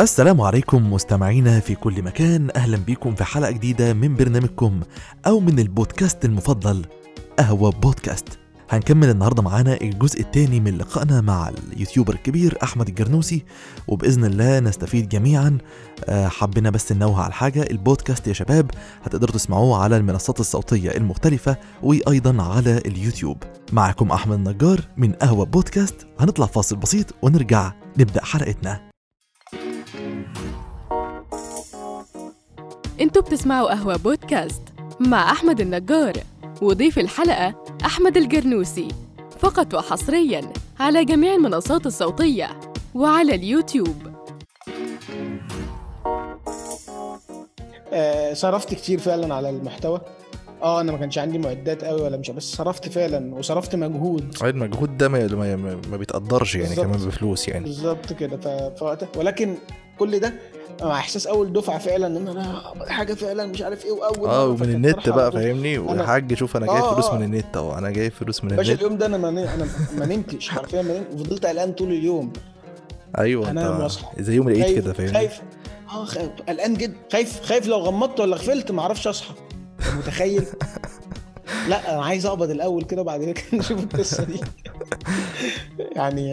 السلام عليكم مستمعينا في كل مكان. أهلا بكم في حلقة جديدة من برنامجكم أو من البودكاست المفضل قهوة بودكاست. هنكمل النهارده معانا الجزء الثاني من لقائنا مع اليوتيوبر الكبير أحمد الجرنوسي وبإذن الله نستفيد جميعا. آه، حبينا بس ننوه على حاجة البودكاست يا شباب هتقدروا تسمعوه على المنصات الصوتية المختلفة وأيضا على اليوتيوب. معكم أحمد النجار من قهوة بودكاست. هنطلع فاصل بسيط ونرجع نبدأ حلقتنا. أنتوا بتسمعوا قهوة بودكاست مع أحمد النجار. وضيف الحلقة أحمد الجرنوسي فقط وحصريا على جميع المنصات الصوتية وعلى اليوتيوب. آه، صرفت كتير فعلا على المحتوى. آه أنا ما كانش عندي معدات قوي ولا مش بس صرفت فعلا وصرفت مجهود. المجهود ده ما, ما, ما بيتقدرش يعني بالظبط. كمان بفلوس يعني. بالظبط كده ف- فوقتها. ولكن كل ده مع إحساس أول دفعة فعلا إن أنا حاجة فعلا مش عارف إيه وأول آه ومن النت بقى. فاهمني؟ وحاج شوف أنا جايب آه، فلوس آه. من النت أهو. أنا جايب فلوس من النت. اليوم ده أنا ما أنا ما نمتش حرفيا ما نمت وفضلت قلقان طول اليوم. أيوه وأصحى. زي يوم العيد كده فاهمني؟ خايف. آه خايف. قلقان جدا. خايف خايف لو غمضت ولا غفلت ما أعرفش أصحى. متخيل؟ لا أنا عايز أقبض الأول كده وبعد كده نشوف القصة دي يعني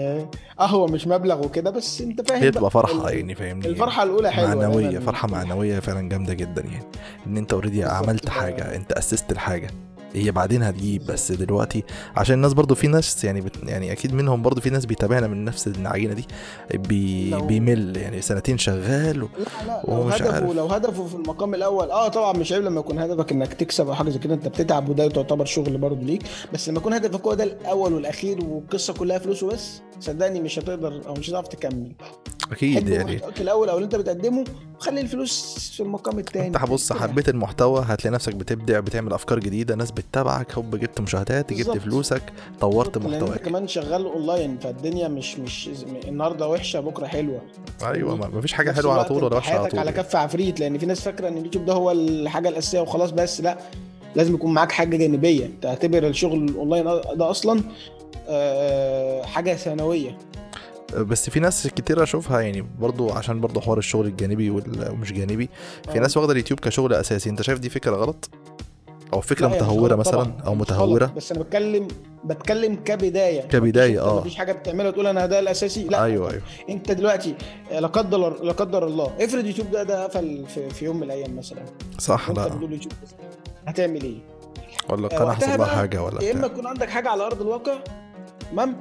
آه هو مش مبلغ وكده بس أنت فاهم هي بقى. تبقى فرحة يعني فاهمني الفرحة الأولى حلوة معنوية. فرحة معنوية فعلا جامدة جدا يعني إن أنت already عملت. حاجة أنت أسست الحاجة هي بعدين هتجيب بس دلوقتي عشان الناس برضو في ناس يعني بت يعني أكيد منهم برضو في ناس بيتابعنا من نفس العينه دي بي لو- بيمل يعني سنتين شغال و... لا لا وهو لو مش هدفه عارف. لو هدفه في المقام الأول آه طبعا مش عيب لما يكون هدفك إنك تكسب أو حاجة زي كده أنت بتتعب وده تعتبر شغل برضه ليك بس لما يكون هدفك هو ده الأول والأخير والقصة كلها فلوس وبس صدقني مش هتقدر أو مش هتعرف تكمل أكيد يعني. الأول أو اللي أنت بتقدمه وخلي الفلوس في المقام الثاني أنت هبص حبيت المحتوى هتلاقي نفسك بتبدع بتعمل أفكار جديدة ناس بتتابعك هوب جبت مشاهدات جبت. فلوسك طورت محتواك. كمان شغال اونلاين فالدنيا مش مش النهارده وحشة بكرة حلوة. أيوه ما مفيش حاجة حلوة على طول ولا وحشة على طول على يعني. كف عفريت لأن في ناس فاكرة إن اليوتيوب ده هو الحاجة الأساسية وخلاص بس لأ لازم يكون معاك حاجة جانبية. تعتبر الشغل الاونلاين ده أصلا آه، حاجة ثانوية. بس في ناس كتير أشوفها يعني برضو عشان برضو حوار الشغل الجانبي ومش جانبي. في. ناس واخدة اليوتيوب كشغل أساسي. أنت شايف دي فكرة غلط؟ أو فكرة متهورة مثلا؟ طبعاً، أو متهورة؟ بس أنا بتكلم بتكلم كبداية. كبداية، مفيش- آه. مفيش حاجة بتعملها تقول أنا ده الأساسي. لا أيوه أيوه. أنت دلوقتي آه، لا قدر لا قدر الله افرض يوتيوب ده ده قفل في, في يوم من الأيام مثلا. صح لا. هتعمل إيه؟ ولا القناة حصل لها حاجة ولا يا إما يكون عندك حاجة على أرض الواقع تمام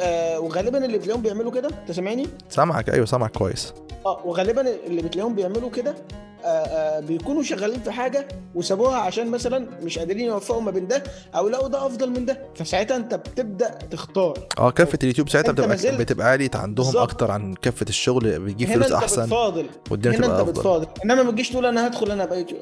آه وغالبا اللي بتلاقيهم بيعملوا كده أنت سامعني؟ سامعك أيوه سامعك كويس. آه وغالبا اللي بتلاقيهم بيعملوا كده آه آه بيكونوا شغالين في حاجة وسابوها عشان مثلا مش قادرين يوفقوا ما بين ده أو لقوا ده أفضل من ده. فساعتها أنت بتبدأ تختار. آه كافة اليوتيوب ساعتها بتبقى بتبقى عالي عندهم بالظبط. أكتر عن كافة الشغل بيجيب فلوس أنت أحسن. والدنيا هنا أنت بتفاضل. إنما ما تجيش تقول أنا هدخل أنا بقى يوتيوب.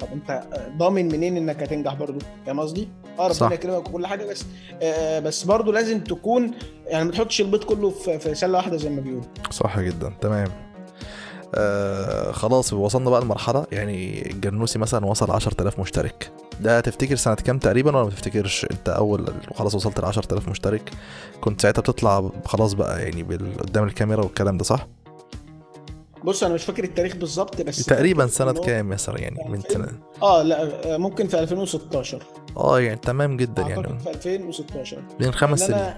طب انت ضامن منين انك هتنجح برضو فاهم قصدي؟ آه. ربنا يكرمك وكل حاجة بس آه بس برضو لازم تكون يعني ما تحطش البيض كله في, في سلة واحدة زي ما بيقولوا صح جدا تمام آه خلاص وصلنا بقى لمرحلة يعني الجرنوسي مثلا وصل 10000 مشترك ده تفتكر سنة كام تقريبا ولا ما تفتكرش انت أول خلاص وصلت ل 10000 مشترك كنت ساعتها بتطلع خلاص بقى يعني قدام الكاميرا والكلام ده صح؟ بص أنا مش فاكر التاريخ بالظبط بس تقريبا هو- كام مثلا يعني من سنة. آه لا ممكن في 2016 آه يعني تمام جدا يعني. في 2016 من خمس سنين.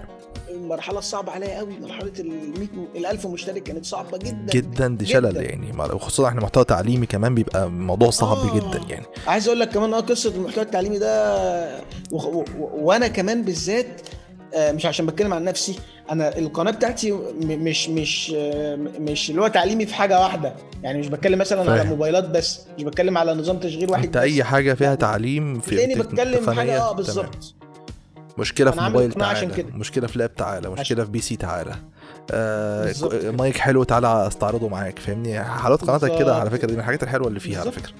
المرحلة الصعبة عليا قوي مرحلة ال 100 ال 1000 مشترك كانت صعبة جدا. جدا دي شلل يعني. وخصوصا إحنا محتوى تعليمي كمان بيبقى موضوع صعب آه. جدا يعني. عايز أقول لك كمان آه قصة المحتوى التعليمي ده. وأنا كمان بالذات آه، مش عشان بتكلم عن نفسي أنا القناة بتاعتي مش مش مش اللي هو تعليمي في حاجة واحدة يعني مش بتكلم مثلا على. موبايلات بس مش بتكلم على نظام تشغيل واحد أنت. أي حاجة فيها لا، تعليم في تلاقيني تك- بتكلم حاجة آه. بالظبط مشكلة في موبايل قناة عشان تعالى كده. مشكلة في lap تعالى مشكلة في PC تعالى آه. مايك حلو تعالى استعرضه معاك فاهمني حلاوه قناتك كده على فكرة دي من الحاجات الحلوة اللي فيها على بالظبط. فكرة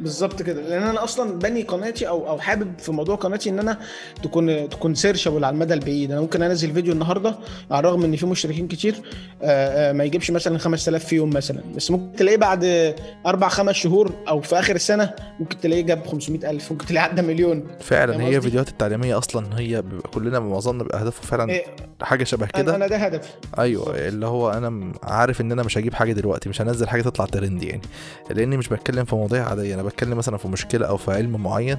بالظبط كده. لأن أنا أصلا بني قناتي أو أو حابب في موضوع قناتي إن أنا تكون تكون searchable على المدى البعيد. أنا ممكن أنزل فيديو النهارده على الرغم إن في مشتركين كتير آه، آه، ما يجيبش مثلا 5000 في يوم مثلا. بس ممكن تلاقيه بعد أربع خمس شهور أو في آخر السنة ممكن تلاقيه جاب 500000 ممكن تلاقيه عدى مليون. فعلا هي؟ الفيديوهات التعليمية أصلا هي بيبقى كلنا معظمنا بيبقى هدفه فعلا إيه، حاجة شبه كده. أنا ده هدفي. أيوه بالظبط. اللي هو أنا عارف إن أنا مش هجيب حاجة دلوقتي مش هنزل حاجة تطلع ترند يعني. لأني مش بتكلم في مواضيع عادية أنا بتكلم مثلا في مشكلة أو في علم معين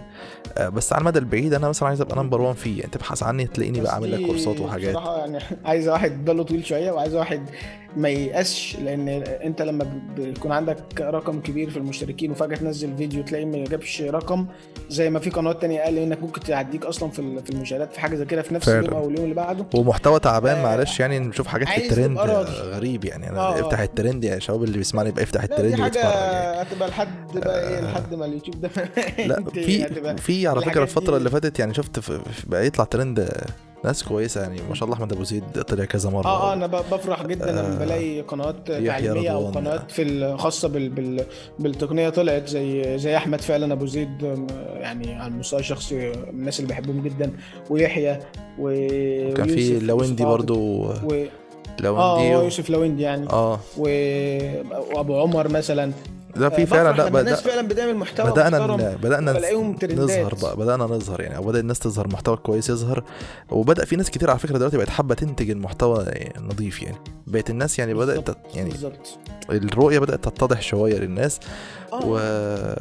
آه، بس على المدى البعيد أنا مثلا عايز أبقى number 1 فيه. يعني تبحث عني تلاقيني بس بعمل لك كورسات وحاجات. يعني عايزه واحد باله طويل شوية وعايزه واحد ما ييأسش لأن أنت لما بيكون عندك رقم كبير في المشتركين وفجأة تنزل فيديو تلاقيه ما جابش رقم زي ما في قنوات تانية قال إنك ممكن تعديك أصلا في في المشاهدات في حاجة زي كده في نفس فعلا. اليوم أو اليوم اللي بعده ومحتوى تعبان آه، معلش يعني نشوف حاجات في الترند. آه، غريب يعني أنا آه، آه. افتح الترند يا شباب اللي بيسمعني يبقى افتح الترند حاجة يعني هتبقى لحد بقى إيه لحد ما اليوتيوب ده لا في في على فكرة الفترة اللي فاتت يعني شفت بقى يطلع ترند آه، ناس كويسة يعني ما شاء الله أحمد أبو زيد طلع كذا مرة آه آه أنا بفرح جدا لما آه، بلاقي قنوات تعليمية أو. قنوات في الخاصه بال بال بالتقنية طلعت زي زي أحمد فعلا أبو زيد آم، يعني على المستوى الشخصي من الناس اللي بحبهم جدا ويحيى و كان في لويندي برضو. و... لويندي آه و- يوسف لويندي يعني آه و... وأبو عمر مثلا لا آه، في فعلا بفرح لا لما الناس فعلا بتعمل محتوى وبلاقيهم ترندات. نظهر بقى بدأنا نظهر يعني أو بدأ الناس تظهر محتوى كويس يظهر وبدأ في ناس كتير على فكرة دلوقتي بقت حابة تنتج المحتوى نظيف يعني بقت الناس يعني تت- يعني بالظبط الرؤية بدأت تتضح شوية للناس آه. و...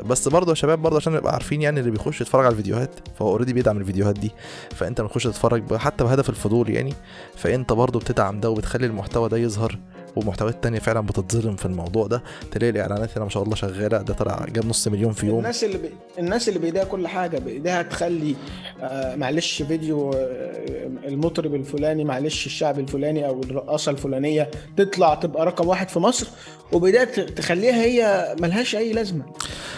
بس برضه يا شباب برضه عشان نبقى عارفين يعني اللي بيخش يتفرج على الفيديوهات فهو already بيدعم الفيديوهات دي فأنت بتخش تتفرج حتى بهدف الفضول يعني فأنت برضه بتدعم ده وبتخلي المحتوى ده يظهر ومحتويات تانية فعلا بتتظلم في الموضوع ده. تلاقي الإعلانات هنا ما شاء الله شغالة ده طلع جاب نص مليون في يوم. الناس اللي بي... الناس اللي بايديها كل حاجة بإيديها تخلي آه معلش فيديو آه المطرب الفلاني معلش الشعب الفلاني أو الرقاصة الفلانية تطلع تبقى رقم واحد في مصر وبايديها ت- تخليها هي ملهاش أي لازمة.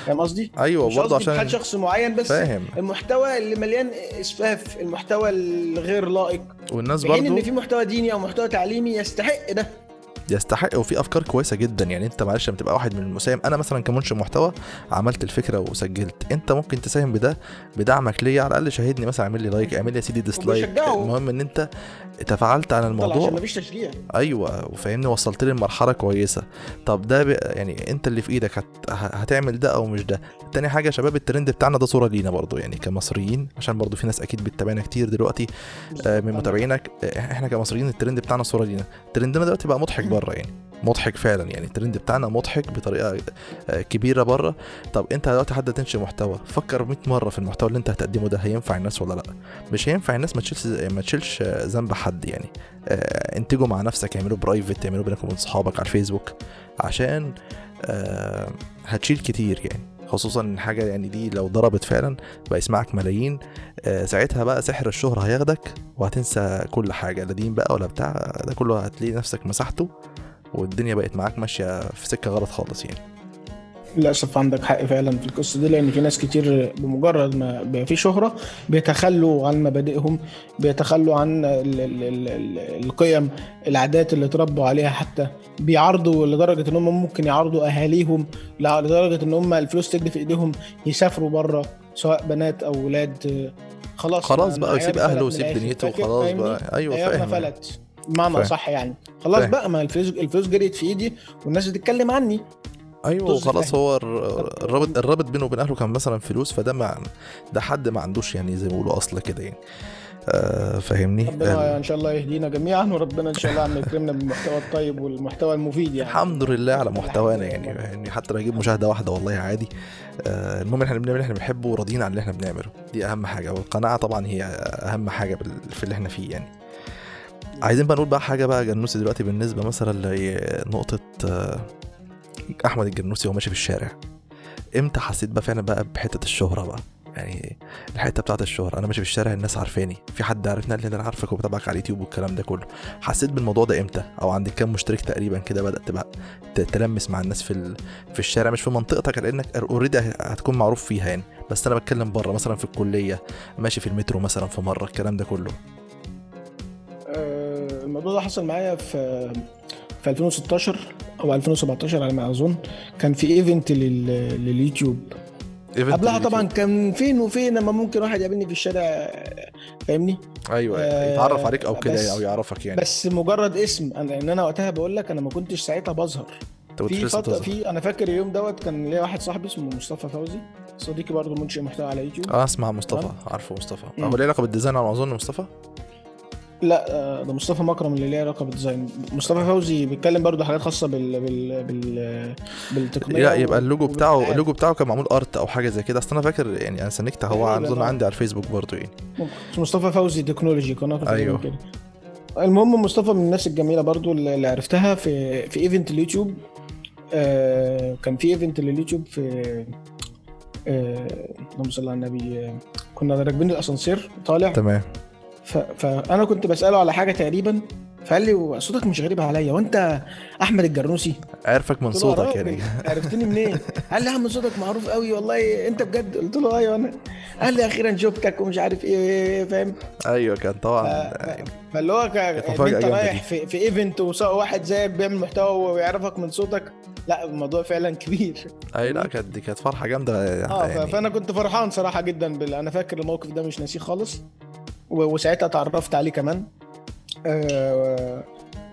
فاهم قصدي؟ أيوه برضه عشان شخص معين بس فاهم. المحتوى اللي مليان إسفاف المحتوى الغير لائق. والناس حين إن برضه في محتوى ديني أو محتوى تعليمي يستحق ده. يستحق وفي أفكار كويسة جدا. يعني أنت معلش لما تبقى واحد من المساهم أنا مثلا كمنشئ محتوى عملت الفكرة وسجلت. أنت ممكن تساهم بده بدعمك ليا. على الأقل شاهدني مثلا اعمل لي like اعمل لي يا سيدي dislike. المهم إن أنت تفاعلت على طلع الموضوع. عشان مفيش تشجيع. أيوه وفاهمني وصلت لي لمرحلة كويسة. طب ده ب... يعني أنت اللي في إيدك هت... هتعمل ده أو مش ده. تاني حاجة شباب الترند بتاعنا ده صورة لينا برضو. يعني كمصريين عشان برضو في ناس أكيد بتتابعنا كتير دلوقتي آه، من متابعينك آه، إحنا كمصريين الترند بتاعنا صورة لينا. ترندنا دلوقتي بقى مضحك بره يعني. مضحك فعلا يعني. الترند بتاعنا مضحك بطريقة آه، كبيرة بره طب انت دلوقتي حد تنشئ محتوى فكر 100 مرة في المحتوى اللي انت هتقدمه ده هينفع الناس ولا لأ؟ مش هينفع الناس ما تشيلش ما تشيلش آه، ذنب حد يعني. آه، انتجوا مع نفسك اعملوا برايفت اعملوا بينك وبين صحابك على الفيسبوك عشان هتشيل كتير يعني. خصوصا إن حاجة يعني دي لو ضربت فعلا بقى يسمعك ملايين. آه، ساعتها بقى سحر الشهرة هياخدك وهتنسى كل حاجة لا دين بقى ولا بتاع ده كله هتلاقي نفسك مسحته والدنيا بقت معاك ماشية في سكة غلط خالص يعني. للأسف عندك حق فعلا في القصة دي لأن في ناس كتير بمجرد ما بقى في شهرة بيتخلوا عن مبادئهم بيتخلوا عن ال ال ال ال القيم العادات اللي اتربوا عليها حتى بيعرضوا لدرجة إن هم ممكن يعرضوا أهاليهم لدرجة إن هم الفلوس تجري في إيديهم يسافروا بره سواء بنات أو أولاد خلاص خلاص بقى يسيب أهله الآخر. دنيته وخلاص؟ بقى أيوه فاهم فلت بمعنى. صح يعني خلاص فاهم. بقى ما الفلوس الفلوس جريت في إيدي والناس بتتكلم عني أيوه وخلاص فاهم. هو الر- الرابط الرابط بينه وبين أهله كان مثلا فلوس فده مع ده حد ما عندوش يعني زي ما بيقولوا أصل كده يعني. آه فاهمني؟ ربنا إن شاء الله يهدينا جميعا وربنا إن شاء الله عم يكرمنا بالمحتوى الطيب والمحتوى المفيد يعني. الحمد لله على محتوانا يعني. يعني حتى لو أجيب مشاهدة واحدة والله عادي. آه المهم إحنا بنعمل اللي إحنا بنحبه وراضيين عن اللي إحنا بنعمله. دي أهم حاجة والقناعة طبعا هي أهم حاجة بال- في اللي إحنا فيه يعني. عايزين بقى نقول بقى حاجة بقى جنوسي دلوقتي بالنسبة مثلا لنقطه أحمد الجنوسي وهو ماشي في الشارع؟ إمتى حسيت بقى فعلا بقى بحتة الشهرة بقى؟ يعني الحتة بتاعت الشهرة أنا ماشي في الشارع الناس عارفاني في حد عرفني قال لي أنا عارفك وبتابعك على اليوتيوب والكلام ده كله. حسيت بالموضوع ده إمتى؟ أو عندك كام مشترك تقريبا كده بدأت تبقى ت- تلمس مع الناس في. في الشارع مش في منطقتك لأنك اوريدي هتكون معروف فيها يعني. بس أنا بتكلم بره مثلا في الكلية ماشي في المترو مثلا في مرة الكلام ده كله. آه، الموضوع ده حصل معايا في في 2016 أو 2017 على ما أظن كان في event لل... لليوتيوب. قبلها. طبعا كان فين وفين لما ممكن واحد يقابلني في الشارع فاهمني؟ أيوه آه، يتعرف عليك أو كده أو يعرفك يعني. بس مجرد اسم. أنا ان أنا وقتها بقول لك أنا ما كنتش ساعتها بظهر. في فترة. في أنا فاكر اليوم دوت كان ليا واحد صاحبي اسمه مصطفى فوزي. صديقي برضه منشئ محتوى على يوتيوب. آه اسمع مصطفى. عارفه مصطفى. هو ليه علاقة بال design على ما أظن مصطفى؟ لا آه، ده مصطفى مكرم اللي ليه علاقة بال design. مصطفى فوزي بيتكلم برضه حاجات خاصة بال بال بال بالتقنية لا يبقى اللوجو بتاعه. اللوجو بتاعه كان معمول art أو حاجة زي كده. أصل أنا فاكر يعني أنا سنكت هو أظن. عندي على الفيسبوك برضه يعني. مصطفى فوزي تكنولوجي قناة أيوه. كده المهم مصطفى من الناس الجميلة برضو اللي اللي عرفتها في في event اليوتيوب. آه كان في event لليوتيوب في آه اللهم صل على النبي. آه، كنا راكبين الأسانسير طالع. تمام. ف... فانا كنت بسأله على حاجة تقريبا فقال لي صوتك مش غريب عليا وانت أحمد الجرنوسي؟ عارفك من صوتك يعني. عرفتني منين؟ قال لي عم صوتك معروف قوي والله انت بجد؟ قلت له أيوه. أنا قال لي أخيرا شفتك ومش عارف إيه فاهم؟ أيوه كان طبعا فاللي هو أنت رايح. في, في ايفنت وواحد زيك بيعمل محتوى ويعرفك من صوتك لا الموضوع فعلا كبير. أي لا كانت دي كانت فرحة جامدة آه ف- يعني. فأنا كنت فرحان صراحة جدا بال... أنا فاكر الموقف ده مش ناسيه خالص. وساعتها اتعرفت عليه كمان. آه...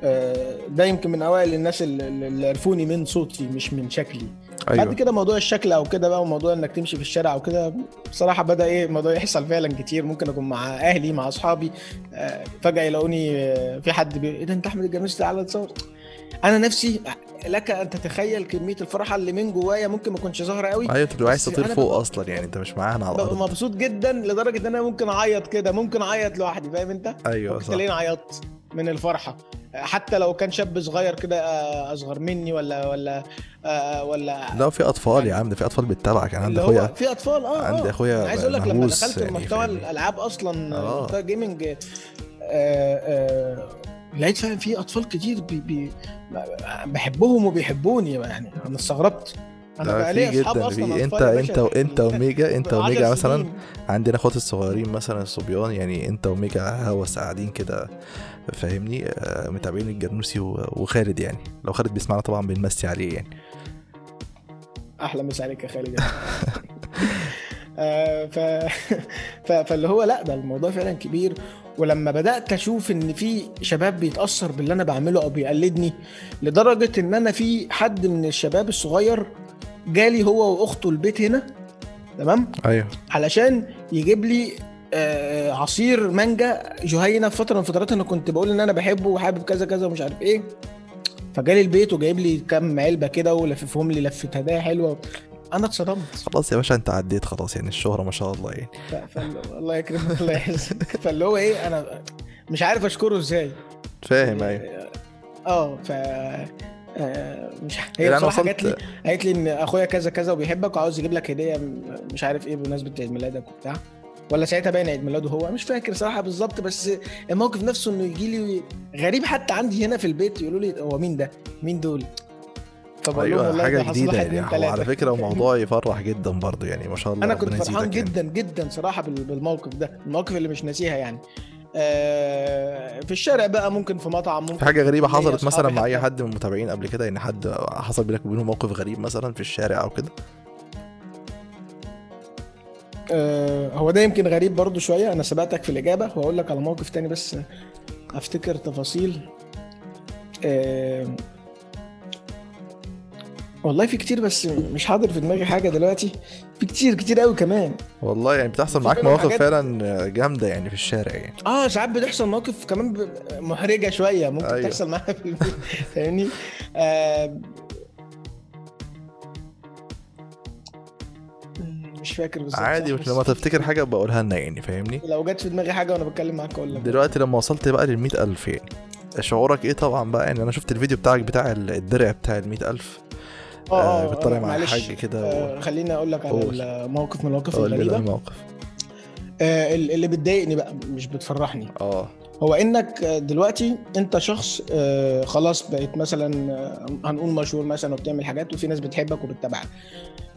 آه... ده يمكن من أوائل الناس اللي, عرفوني من صوتي مش من شكلي. بعد أيوه. كده موضوع الشكل أو كده بقى وموضوع إنك تمشي في الشارع أو كده بصراحة بدأ إيه الموضوع يحصل فعلا كتير. ممكن أكون مع أهلي مع أصحابي آه، فجأة يلاقوني في حد بي... إيه ده أنت أحمد الجرنوسي تعالى تصور أنا نفسي لك أن تتخيل كمية الفرحة اللي من جوايا ممكن ما اكونش ظاهرة قوي أيوه أنت بتبقى عايز تطير فوق أصلا يعني أنت مش معانا على الأرض مبسوط جدا لدرجة إن أنا ممكن أعيط كده ممكن أعيط لوحدي فاهم أنت أيوه صح تلاقيني عيطت من الفرحة حتى لو كان شاب صغير كده آه، أصغر مني ولا ولا آه، ولا لا في أطفال يا عم ده في أطفال بتتابعك يعني عندي أخويا في أطفال آه عندي آه. أخويا أنا عايز أقول لك لما دخلت يعني محتوى. الألعاب أصلا آه. محتوى gaming آه، آه، لقيت فعلا في أطفال كتير بي بي بحبهم وبيحبوني يعني أنا استغربت. أنا بقى ليا أصحاب أصلا في انت يا أنت. وانت وميجا أنت وميجا مثلا. عندنا اخواتي الصغيرين مثلا الصبيان يعني أنت وميجا هوس قاعدين كده فاهمني؟ آه، متابعين الجرنوسي وخالد يعني. لو خالد بيسمعنا طبعا بنمسي عليه يعني. أحلى مسا عليك يا خالد. آه، ف... ف... فاللي هو لا ده الموضوع فعلا كبير. ولما بدأت أشوف إن في شباب بيتأثر باللي أنا بعمله أو بيقلدني لدرجة إن أنا في حد من الشباب الصغير جالي هو وأخته البيت هنا تمام؟ أيوه. علشان يجيب لي آه، عصير مانجا جهينة في فترة من فترات أنا كنت بقول إن أنا بحبه وحابب كذا كذا ومش عارف إيه. فجالي البيت وجايب لي كام علبة كده ولففهم لي لفه هدايا حلوة. أنا اتصدمت خلاص يا باشا أنت عديت خلاص يعني الشهرة ما شاء الله يعني. الله يكرمك الله يحفظك فاللي هو إيه أنا مش عارف أشكره إزاي فاهم أيوه آه ف آه، مش هي يعني بصراحة جات لي وصلت قالت لي إن أخويا كذا كذا وبيحبك وعاوز يجيب لك هدية مش عارف إيه بمناسبة عيد ميلادك وبتاع ولا ساعتها باين عيد ميلاده هو مش فاكر صراحة بالظبط بس الموقف نفسه إنه يجي لي غريب حتى عندي هنا في البيت يقولوا لي هو مين ده؟ مين دول؟ فبقول لهم والله حاجة جديدة يعني على. فكرة الموضوع يفرح جدا برضه يعني ما شاء الله أنا كنت فرحان يزيدك يعني. جدا جدا صراحة بال- بالموقف ده المواقف اللي مش ناسيها يعني آه، في الشارع بقى ممكن في مطعم ممكن في حاجة غريبة حصلت مثلا مع أي. حد من المتابعين قبل كده ان حد حصل بينك وبينه موقف غريب مثلا في الشارع أو كده آه، هو ده يمكن غريب برضو شوية أنا سبقتك في الإجابة وهقول لك على موقف تاني بس أفتكر تفاصيل آه، والله في كتير بس مش حاضر في دماغي حاجة دلوقتي. في كتير كتير قوي كمان. والله يعني بتحصل معاك مواقف حاجات- فعلا جامدة يعني في الشارع يعني. آه ساعات بتحصل مواقف كمان محرجة شوية ممكن أيوة. تحصل معايا في فاهمني؟ آه مش فاكر بالظبط عادي مش لما تفتكر حاجة بقولها لنا يعني فاهمني؟ لو جت في دماغي حاجة وأنا بتكلم معاك أقول لك. دلوقتي لما وصلت بقى لل ألف يعني شعورك إيه طبعا بقى؟ يعني أنا شفت الفيديو بتاعك بتاع الدرع بتاع ال ألف. آه، بتطلع مع الحاج كده و- آه خليني أقول لك على. الموقف من المواقف الغريبة. الموقف. آه اللي بتضايقني بقى مش بتفرحني. آه. هو إنك دلوقتي أنت شخص آه، خلاص بقيت مثلا آه، هنقول مشهور مثلا وبتعمل حاجات وفي ناس بتحبك وبتتابعك.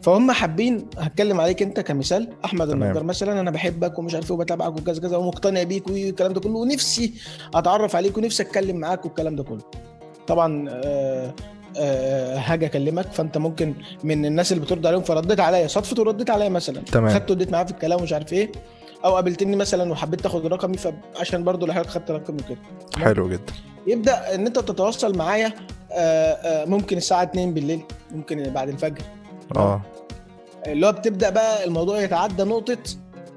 فهم حابين هتكلم عليك أنت كمثال أحمد. النجار مثلا أنا بحبك ومش عارف إيه وبتابعك وكذا كذا ومقتنع بيك والكلام ده كله ونفسي أتعرف عليك ونفسي أتكلم معاك والكلام ده كله. طبعا آه، آه، هاجي أكلمك. فأنت ممكن من الناس اللي بترد عليهم فرديت عليا صدفة ورديت عليا مثلا. تمام. خدت وديت معاه في الكلام ومش عارف إيه. أو قابلتني مثلا وحبيت تاخد رقمي فعشان برضو لحضرتك خدت رقمي كده حلو جدا. يبدأ إن أنت تتواصل معايا آه، آه، ممكن الساعة 2 بالليل ممكن بعد الفجر. آه. اللي هو بتبدأ بقى الموضوع يتعدى نقطة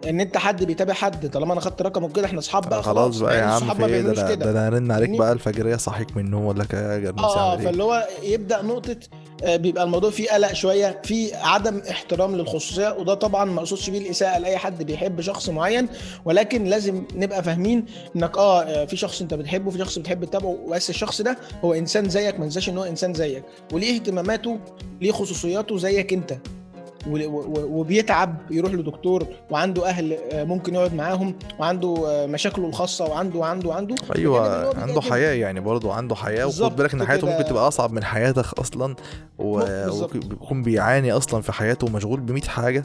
ان انت حد بيتابع حد طالما أنا خدت رقمك كده إحنا اصحاب بقى خلاص بقى يا يعني عم في إيه؟ ده أنا كده. ده أنا ارن عليك؟ بقى الفجرية صحيك من النوم ولا يا جرنوس آه إيه؟ فاللي هو يبدأ نقطة آه، بيبقى الموضوع فيه قلق شوية في عدم احترام للخصوصية وده طبعا ما اقصدش بيه الإساءة لأي حد بيحب شخص معين. ولكن لازم نبقى فاهمين إنك آه آه، في شخص أنت بتحبه في شخص بتحب تتابعه بس الشخص ده هو إنسان زيك ما تنساش إن هو إنسان زيك. وليه اهتماماته ليه خصوصياته زيك أنت. وبيتعب يروح لدكتور وعنده أهل آه، ممكن يقعد معاهم وعنده آه، مشاكله الخاصة وعنده وعنده وعنده. أيوه عنده حياة يعني برضه عنده حياة. وخد بالك إن حياته. ممكن تبقى أصعب من حياتك أصلا. وبيكون بيعاني أصلا في حياته ومشغول ب 100 حاجة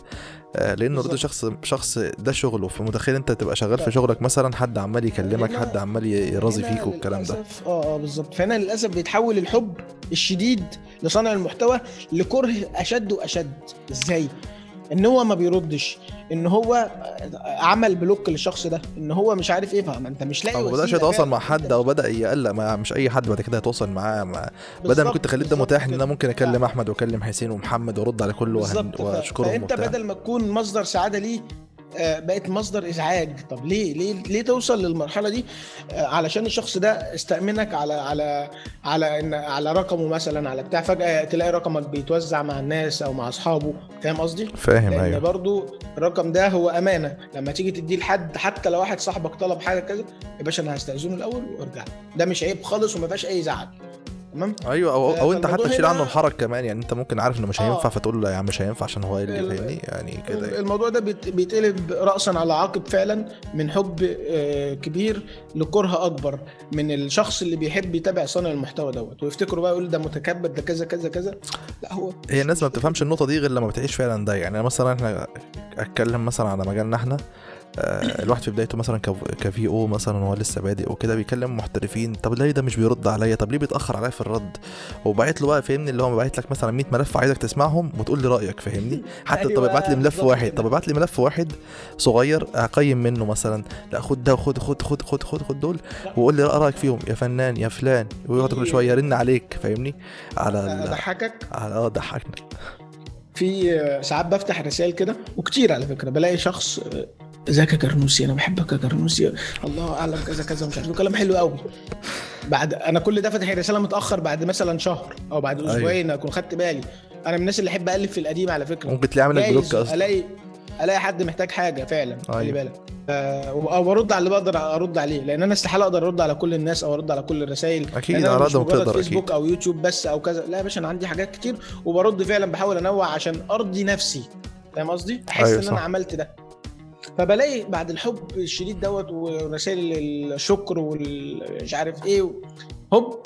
آه، لأنه. ده شخص شخص ده شغله. فمتخيل أنت تبقى شغال في شغلك مثلا حد عمال يكلمك حد عمال يرازي فيك والكلام ده. آه آه بالظبط. فهنا للأسف بيتحول الحب الشديد لصانع المحتوى لكره أشد وأشد. إزاي إن هو ما بيردش إن هو عمل بلوك للشخص ده إن هو مش عارف إيه فما أنت مش لاقي ما بداش يتواصل. مع حد أو بدأ يقلق مع مش أي حد بعد كده يتواصل معاه مع بدل ما كنت خليت ده متاح إن. أنا ممكن أكلم أحمد وأكلم حسين ومحمد وأرد على كله ف- وأشكرهم فأنت بدل ما تكون مصدر سعادة ليه بقت مصدر إزعاج. طب ليه؟ ليه؟ ليه توصل للمرحلة دي؟ آه، علشان الشخص ده استأمنك على على على إن على رقمه مثلا على بتاع فجأة تلاقي رقمك بيتوزع مع الناس أو مع أصحابه. فاهم قصدي؟ فاهم أيوه. برضو الرقم ده هو أمانة. لما تيجي تديه لحد حتى لو واحد صاحبك طلب حاجة كذا يا باشا أنا هستأذنه الأول وأرجع ده مش عيب خالص وما فيهاش أي زعل تمام أيوه أو, أو أنت حتى تشيل عنه الحرج كمان يعني أنت ممكن عارف إنه مش آه. هينفع فتقول له يا عم مش هينفع عشان هو اللي ال- فاهمني يعني كده يعني. الموضوع ده بيت- بيتقلب رأسا على عقب فعلا من حب آه، كبير لكره أكبر من الشخص اللي بيحب يتابع صانع المحتوى دوت ويفتكروا بقى يقول ده متكبر ده كذا كذا كذا لا هو هي الناس ما بتفهمش النقطة دي غير لما بتعيش فعلا ده يعني مثلا إحنا أتكلم مثلا على مجالنا إحنا آه، الواحد في بدايته مثلا كفي أو مثلا وهو لسه بادئ وكده بيكلم محترفين طب ليه ده مش بيرد عليا؟ طب ليه بيتأخر عليا في الرد؟ وبعت له بقى فاهمني؟ اللي هو باعت لك مثلا 100 ملف عايزك تسمعهم وتقول لي رأيك فاهمني؟ حتى طب أيوة، ابعت لي ملف واحد. طب ابعت لي ملف واحد صغير أقيم منه مثلا لا خد ده وخد خد خد خد خد خد دول وقول لي رأيك فيهم يا فنان يا فلان ويقعد كل شوية يرن عليك فاهمني؟ على ال- اضحكك على آه ضحكنا في آه، ساعات بفتح رسائل كده وكتير على فكرة بلاقي شخص آه، ازيك يا جرنوسي أنا بحبك يا جرنوسي الله أعلم كذا كذا مش عارف كلام حلو قوي بعد أنا كل ده فاتح الرساله متأخر بعد مثلا شهر أو بعد أيوة. أسبوعين أكون خدت بالي. أنا من الناس اللي أحب الف في القديم على فكرة. ممكن تلاقيه عامل لك جايز block أصلا. ألاقي ألاقي حد محتاج حاجة فعلا خلي أيوة. بالك. آه، أو برد على اللي بقدر أرد عليه لأن أنا استحالة أقدر أرد على كل الناس أو أرد على كل الرسائل. أكيد، لأن أنا على مش قد ما مجرد تقدر فيسبوك أكيد. أو يوتيوب بس أو كذا. لا يا باشا أنا عندي حاجات كتير وبرد فعلا بحاول أنوع عشان أرضي نفسي. فاهم قصدي؟ أحس أيوة إن أنا صح. عملت ده. فبلاقي بعد الحب الشديد دوت ورسائل الشكر والمش عارف إيه هوب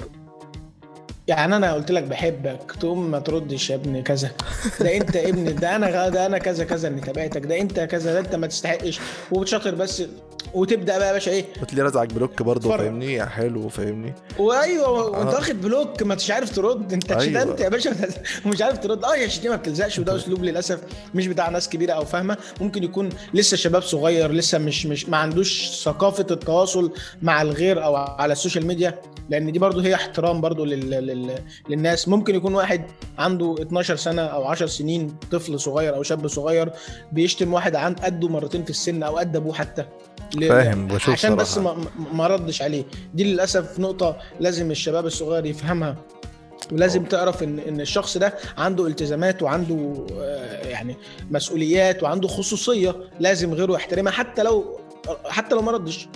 يعني أنا قلت لك بحبك تقوم ما تردش يا ابني كذا. ده أنت ابني ده أنا ده أنا كذا كذا اني تابعتك. ده أنت كذا ده أنت ما تستحقش. وبتشاطر بس وتبدأ بقى يا باشا إيه؟ وتلاقيه رازعك block برضه. فاهمني؟ حلو فاهمني؟ وأيوه وانت آه. واخد block ما انتش عارف ترد. أنت أيوة. اتشتمت يا باشا ومش عارف ترد. آه يا شتيمه ما بتلزقش وده أسلوب للأسف مش بتاع ناس كبيرة أو فاهمة. ممكن يكون لسه شباب صغير لسه مش مش ما عندوش ثقافة التواصل مع الغير أو على ال social media لأن دي برضو هي احترام برضو لل... لل... للناس. ممكن يكون واحد عنده 12 سنة أو 10 سنين طفل صغير أو شاب صغير بيشتم واحد عن قده مرتين في السن أو قد أبوه حتى. فاهم بشوف عشان بس صراحة. ما, ما ردش عليه. دي للأسف نقطة لازم الشباب الصغير يفهمها. ولازم تعرف ان إن الشخص ده عنده التزامات وعنده آه، يعني مسؤوليات وعنده خصوصية لازم غيره يحترمها حتى لو حتى لو ما ردش.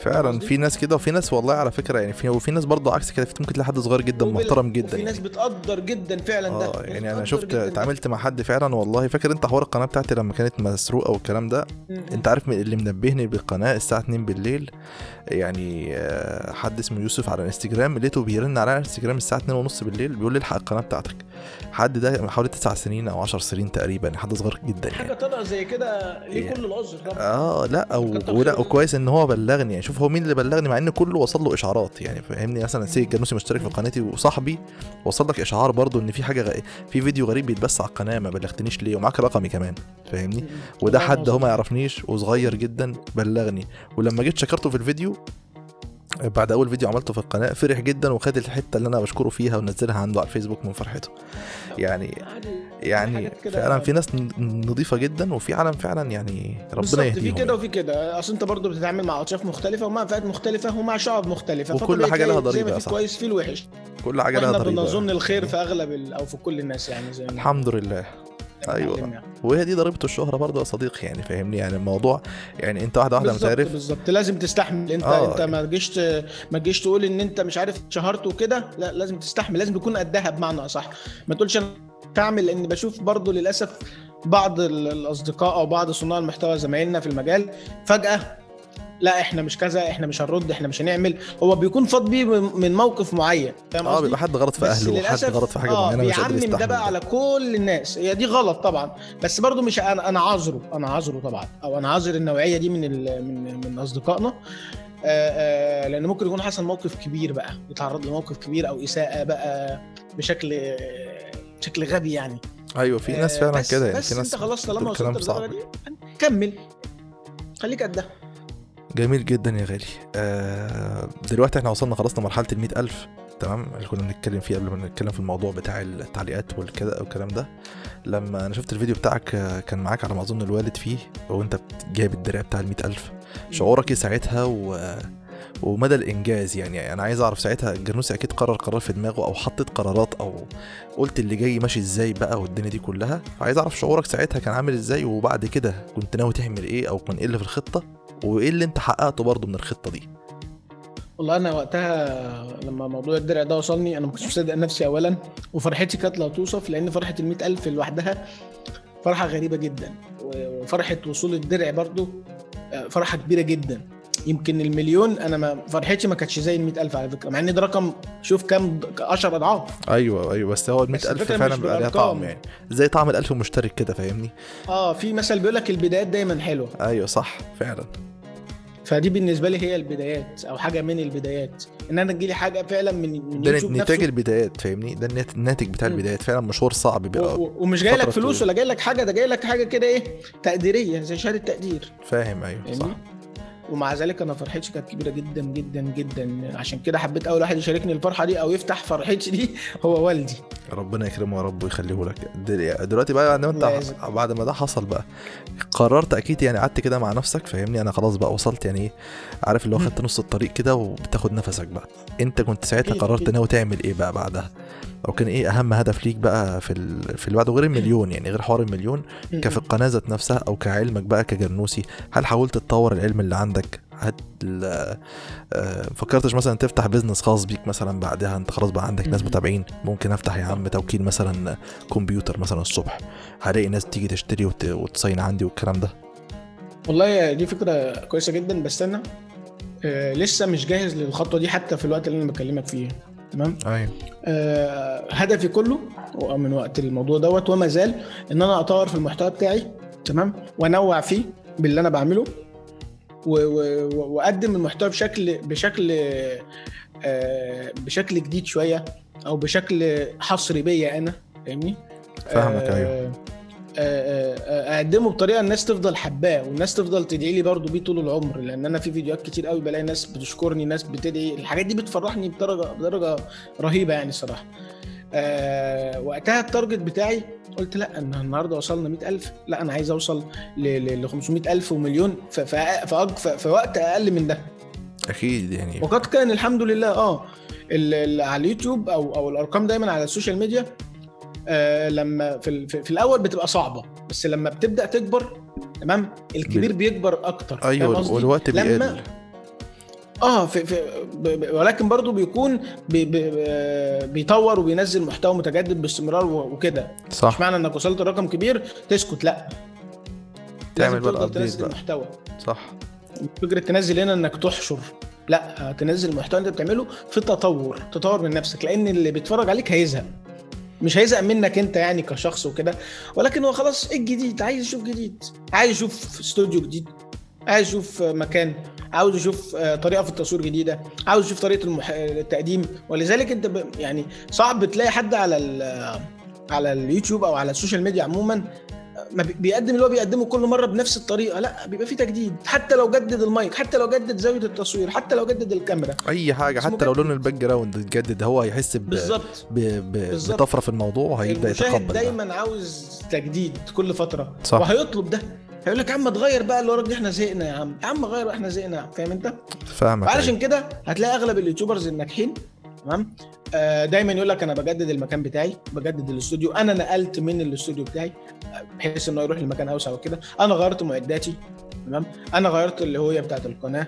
فعلا؟ في ناس كده وفي ناس والله على فكرة يعني في وفي ناس برضه عكس كده في ممكن تلاقي حد صغير جدا محترم جدا ناس يعني. بتقدر جدا فعلا ده آه ناس يعني أنا شفت. اتعاملت مع حد فعلا والله فاكر أنت حوار القناة بتاعتي لما كانت مسروقة والكلام ده. أنت عارف اللي منبهني بالقناة الساعة 2 بالليل يعني آه، حد اسمه يوسف على الانستجرام لقيته بيرن على الانستجرام الساعة 2 ونص بالليل بيقول لي الحق القناة بتاعتك. حد ده حوالي 9 سنين أو 10 سنين تقريبا حد صغير جدا حاجة يعني. طلع زي كده ليه يعني- كل العذر طبعا؟ آه لا و- كتر ولا. وكويس إن هو بلغني يعني. شوف هو مين اللي بلغني مع إن كله وصل له إشعارات يعني فاهمني؟ مثلا سيد الجنوسي مشترك في قناتي وصاحبي وصل لك إشعار برضو إن في حاجة غ... في فيديو غريب بيتبث على القناة ما بلغتنيش ليه؟ ومعاك رقمي كمان فاهمني؟ وده حد هو ما يعرفنيش وصغير جدا بلغني. ولما جيت شكرته في الفيديو بعد أول فيديو عملته في القناة فرح جدا وخد الحتة اللي أنا بشكره فيها ونزلها عنده على الفيسبوك من فرحته يعني. يعني فعلا في ناس نظيفة جدا وفي عالم فعلا يعني ربنا بالظبط في يهديهم كده يعني. وفي كده أصل أنت برضه بتتعامل مع أطياف مختلفة ومع فئات مختلفة ومع شعب مختلفة وكل حاجة لها في صاحبي. كويس في الوحش كل حاجة لها ضريبه بنظن الخير. في أغلب أو في كل الناس يعني زي الحمد لله أيوة. اتعلمنا. وهي دي ضريبة الشهرة برضه يا صديقي يعني فاهمني؟ يعني الموضوع يعني أنت واحدة واحدة بالظبط تعرف بالظبط. لازم تستحمل. أنت آه. أنت ما تجيش ما تجيش تقول إن أنت مش عارف اتشهرت وكده. لا لازم تستحمل. لازم تكون قدها بمعنى أصح. ما تقولش أنا تعمل لأن بشوف برضو للأسف بعض ال- الأصدقاء أو بعض صناع المحتوى زمايلنا في المجال فجأة لا إحنا مش كذا إحنا مش هنرد إحنا مش هنعمل. هو بيكون فاض بيه من موقف معين فاهم آه؟ بيبقى حد غلط في بس أهله وحد للأسف غلط في حاجة آه معينة مش قادر بيعمم ده بقى على كل الناس. هي دي غلط طبعا. بس برضو مش أنا أنا عذره أنا عذره طبعا. أو أنا عذر النوعية دي من ال- من من أصدقائنا. آه، آه، لأن ممكن يكون حصل موقف كبير بقى يتعرض لموقف كبير أو إساءة بقى بشكل آه، بشكل غبي يعني. أيوه في ناس آه، فعلا بس كده يعني بس في ناس أنت خلاص طالما وصلت للدرجة دي كمل. خليك قدها. جميل جدا يا غالي. آه دلوقتي إحنا وصلنا خلاص لمرحله ال ألف تمام؟ اللي كنا بنتكلم فيه قبل ما نتكلم في الموضوع بتاع التعليقات والكده والكلام ده. لما أنا شفت الفيديو بتاعك آه، كان معاك على ما أظن الوالد فيه وأنت جايب الدرع بتاع ال ألف. شعورك إيه ساعتها؟ و... ومدى الإنجاز يعني؟ أنا عايز أعرف ساعتها الجرنوسي أكيد قرر قرار في دماغه أو حطت قرارات أو قلت اللي جاي ماشي إزاي بقى والدنيا دي كلها. فعايز أعرف شعورك ساعتها كان عامل إزاي وبعد كده كنت ناوي تعمل إيه أو كان إيه اللي في الخطة؟ وإيه اللي أنت حققته برضه من الخطة دي؟ والله أنا وقتها لما موضوع الدرع ده وصلني أنا ما كنتش مصدق نفسي اولا وفرحتي كانت لا توصف لأن فرحة ال ألف لوحدها فرحة غريبة جدا وفرحة وصول الدرع برضو آه، فرحة كبيرة جدا. يمكن المليون أنا ما فرحتي ما كانتش زي ال ألف على فكرة مع إن ده رقم شوف كام 10 أضعاف. أيوه أيوه بس هو ال بس 100000 الفكرة فعلا بيبقى ليها. طعم يعني. زي طعم الألف مشترك كده فاهمني؟ آه في مثل بيقول لك البدايات دايما حلوة. أيوه صح فعلا. فدي بالنسبة لي هي البدايات أو حاجة من البدايات. إن أنا تجيلي حاجة فعلا من من ده نتاج نفسه. البدايات فاهمني؟ ده الناتج بتاع. البدايات فعلا مشوار صعب بيبقى و- ومش جاي لك فلوس. ولا جاي لك حاجة ده جاي لك حاجة كده إيه تقديرية زي شهادة تقدير. فاهم أيوه صح. ومع ذلك أنا فرحتي كانت كبيرة جدا جدا جدا عشان كده حبيت أول واحد يشاركني الفرحة دي أو يفتح فرحتي دي هو والدي ربنا يكرمه يا رب ويخليه لك دل- دلوقتي بقى بعد ما الله انت. بعد ما ده حصل بقى قررت أكيد يعني قعدت كده مع نفسك فاهمني أنا خلاص بقى وصلت يعني إيه عارف اللي هو. خدت نص الطريق كده وبتاخد نفسك بقى أنت كنت ساعتها قررت. ناوي تعمل إيه بقى بعدها أو كان إيه أهم هدف ليك بقى في ال... في اللي بعده غير المليون يعني غير حوار المليون كفي القناة ذات نفسها أو كعلمك بقى كجرنوسي هل حاولت تطور العلم اللي عندك؟ هل آه، فكرتش مثلا تفتح business خاص بيك مثلا بعدها؟ أنت خلاص بقى عندك ناس. متابعين ممكن أفتح يا عم توكيل مثلا كمبيوتر مثلا الصبح هلاقي ناس تيجي تشتري وت... وتصين عندي والكلام ده؟ والله دي فكرة كويسة جدا بس أنا آه لسه مش جاهز للخطوة دي حتى في الوقت اللي أنا بكلمك فيه. تمام؟ أيوه. آه هدفي كله من وقت الموضوع دوت وما زال إن أنا أطور في المحتوى بتاعي تمام؟ وأنوع فيه باللي أنا بعمله وأقدم المحتوى بشكل بشكل آه بشكل جديد شوية أو بشكل حصري بيا أنا فاهمني؟ فاهمك، آه، أيوه. آه، آه، أقدمه بطريقة الناس تفضل حباه والناس تفضل تدعي لي برضه بيه طول العمر لأن أنا في فيديوهات كتير قوي بلاقي ناس بتشكرني ناس بتدعي الحاجات دي بتفرحني بدرجة بدرجة رهيبة يعني الصراحه آه وقتها ال target بتاعي قلت لأ ان النهارده وصلنا 100000 لأ أنا عايز أوصل ل 500000 ومليون في, وقت أقل من ده. أكيد يعني. وقد كان الحمد لله آه على اليوتيوب أو أو الأرقام دايما على ال social media آه لما في, في, الأول بتبقى صعبة بس لما بتبدأ تكبر تمام؟ الكبير بيكبر أكتر أيوه؟ والوقت لما بيقل آه في في ولكن برضو بيكون بي بي آه، بيطور وبينزل محتوى متجدد باستمرار وكده. مش صح معنى إنك وصلت لرقم كبير تسكت لأ. تعمل بقى تنزل بقى. محتوى. صح. فكرة تنزل هنا إنك تحشر لأ تنزل المحتوى اللي أنت بتعمله في تطور تطور من نفسك لأن اللي بيتفرج عليك هيزهق. مش هيزهق منك انت يعني كشخص وكده. ولكن هو خلاص إيه الجديد؟ عايز يشوف جديد. عايز يشوف استوديو جديد. عايز يشوف مكان. عاوز يشوف آه، طريقة في التصوير جديدة. عاوز يشوف طريقة المح... التقديم. ولذلك انت ب... يعني صعب تلاقي حد على ال... على اليوتيوب أو على ال social media عموما بيقدم اللي هو بيقدمه كل مرة بنفس الطريقة لا بيبقى في تجديد حتى لو جدد المايك حتى لو جدد زاوية التصوير حتى لو جدد الكاميرا أي حاجة حتى لو. لون ال background اتجدد هو هيحس. بالظبط. بطفرة في الموضوع وهيبدأ يتقبل ده. دايما عاوز تجديد كل فترة صح. وهيطلب ده هيقول لك يا عم تغير بقى اللي وراك دي إحنا زهقنا يا عم يا عم غير إحنا زهقنا فاهم انت فاهمك فعلشان أيوة. كده هتلاقي أغلب ال YouTubers الناجحين تمام؟ آه، دايما يقول لك أنا بجدد المكان بتاعي بجدد الاستوديو. أنا نقلت من الاستوديو بتاعي آه، بحيث إنه يروح لمكان أوسع وكده. أنا غيرت معداتي تمام؟ أنا غيرت الهوية بتاعت القناة.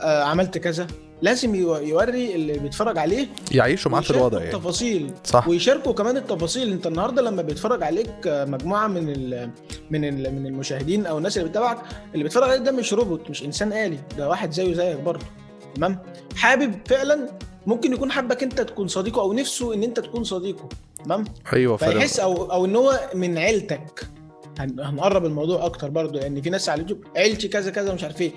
آه، عملت كذا. لازم يو- يوري اللي بيتفرج عليه يعيشوا معاه في الوضع يعني. التفاصيل. صح. ويشاركوا كمان التفاصيل. أنت النهارده لما بيتفرج عليك مجموعة من ال من ال من المشاهدين أو الناس اللي بتتابعك اللي بيتفرج عليك ده مش روبوت مش إنسان آلي. ده واحد زيه زيك برضه. تمام؟ حابب فعلا ممكن يكون حابك انت تكون صديقه أو نفسه إن انت تكون صديقه تمام؟ أيوه فعلا. فيحس أو أو إن هو من عيلتك. هن- هنقرب الموضوع أكتر برضه لأن في ناس على اليوتيوب عيلتي كذا كذا مش عارف إيه.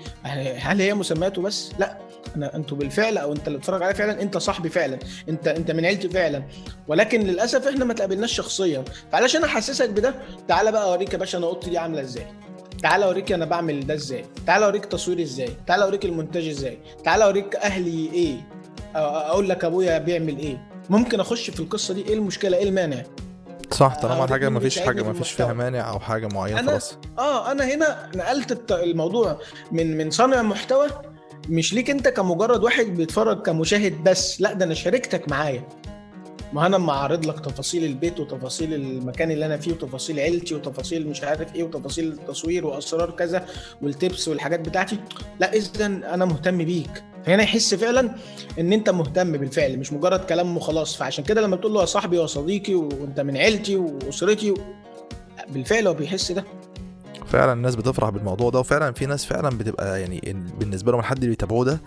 هل هي مسميات وبس لا. أنا أنتوا بالفعل أو أنت اللي بتتفرج عليا فعلا أنت صاحبي فعلا. أنت أنت من عيلتي فعلا. ولكن للأسف إحنا ما تقابلناش شخصيا. فعلشان أحسسك بده تعالى بقى أوريك يا باشا أنا اوضتي دي عاملة إزاي. تعالى اوريك أنا بعمل ده إزاي. تعالى اوريك تصوير إزاي. تعالى اوريك المونتاج إزاي. تعالى اوريك أهلي إيه. أقول لك ابويا بيعمل إيه. ممكن اخش في القصة دي إيه المشكلة إيه المانع؟ صح طالما حاجة ما فيش حاجة ما فيش فيها. مانع أو حاجة معينة أنا- خلاص. آه أنا هنا نقلت الموضوع من من صانع محتوى مش ليك أنت كمجرد واحد بيتفرج كمشاهد بس. لا ده أنا شاركتك معايا. ما أنا اما أعرض لك تفاصيل البيت وتفاصيل المكان اللي أنا فيه وتفاصيل عيلتي وتفاصيل مش عارف إيه وتفاصيل التصوير وأسرار كذا والتبس والحاجات بتاعتي لا اذا أنا مهتم بيك فهنا يحس فعلا إن أنت مهتم بالفعل مش مجرد كلام وخلاص فعشان كده لما بتقول له يا صاحبي وصديقي وأنت من عيلتي وأسرتي. بالفعل هو بيحس ده فعلا الناس بتفرح بالموضوع ده وفعلا في ناس فعلا بتبقى يعني ال- بالنسبة لهم الحد اللي بيتابعوه ده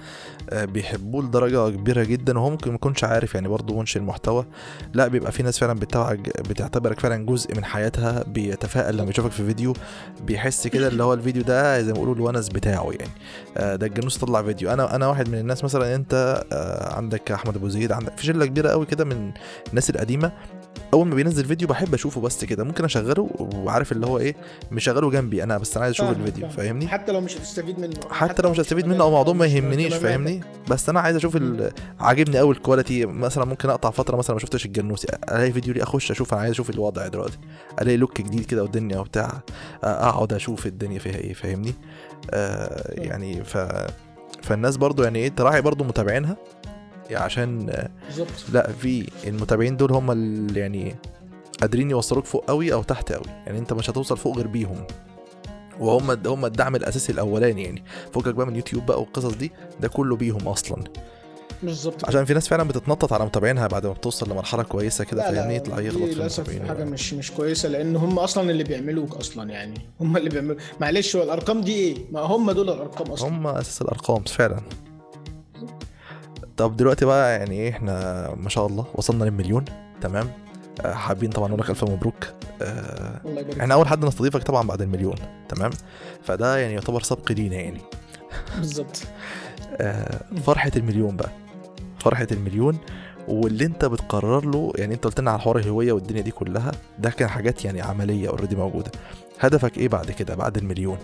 آه، بيحبوه لدرجة كبيرة جدا وهو ممكن ما يكونش عارف يعني برضه منشئ المحتوى. لا بيبقى في ناس فعلا بتتابعك بتعتبرك فعلا جزء من حياتها بيتفائل لما يشوفك في فيديو بيحس كده اللي هو الفيديو ده زي ما بيقولوا الونس بتاعه يعني. آه، ده الجنوس طلع فيديو. أنا أنا واحد من الناس مثلا أنت آه، عندك أحمد أبو زيد عندك في شلة كبيرة قوي كده من الناس القديمة. أول ما بينزل فيديو بحب أشوفه بس كده ممكن أشغله وعارف اللي هو إيه مشغله جنبي أنا بس أنا عايز أشوف الفيديو. فاهمني؟ حتى لو مش هتستفيد منه حتى لو مش هستفيد منه أو الموضوع ما يهمنيش. فاهمني؟ بس أنا عايز أشوف عاجبني قوي ال quality مثلا ممكن أقطع فترة مثلا ما شفتش الجنوسي ألاقي فيديو ليه أخش أشوف أنا عايز أشوف الوضع دلوقتي ألاقي look جديد كده والدنيا وبتاع أقعد أشوف الدنيا فيها إيه فاهمني؟ آه يعني ف فالناس برضو يعني إيه تراعي برضو متابعينها عشان آه، بالظبط. لا في المتابعين دول هم اللي يعني قادرين يوصلوك فوق قوي أو تحت قوي. يعني أنت مش هتوصل فوق غير بيهم. وهم هم الدعم الأساسي الأولاني يعني. فوقك بقى من يوتيوب بقى والقصص دي ده كله بيهم أصلا. بالظبط عشان في ناس فعلا بتتنطط على متابعينها بعد ما بتوصل لمرحلة كويسة كده فاهمني يطلع يغلط في للأسف حاجة مش مش كويسة لأن هم أصلا اللي بيعملوك أصلا يعني. هم اللي بيعملوا معلش هو الأرقام دي إيه؟ ما هم دول الأرقام أصلا. هم أساس الأرقام فعلا. طب دلوقتي بقى يعني إيه إحنا ما شاء الله وصلنا للمليون تمام؟ آه، حابين طبعا نقول لك ألف مبروك. آه، الله يبارك إحنا أول حد نستضيفك طبعا بعد المليون تمام؟ فده يعني يعتبر سبق لينا يعني. بالظبط. آه، فرحة المليون بقى. فرحة المليون واللي أنت بتقرر له يعني أنت قلت لنا على حوار الهوية والدنيا دي كلها ده كان حاجات يعني عملية اوريدي موجودة. هدفك إيه بعد كده بعد المليون؟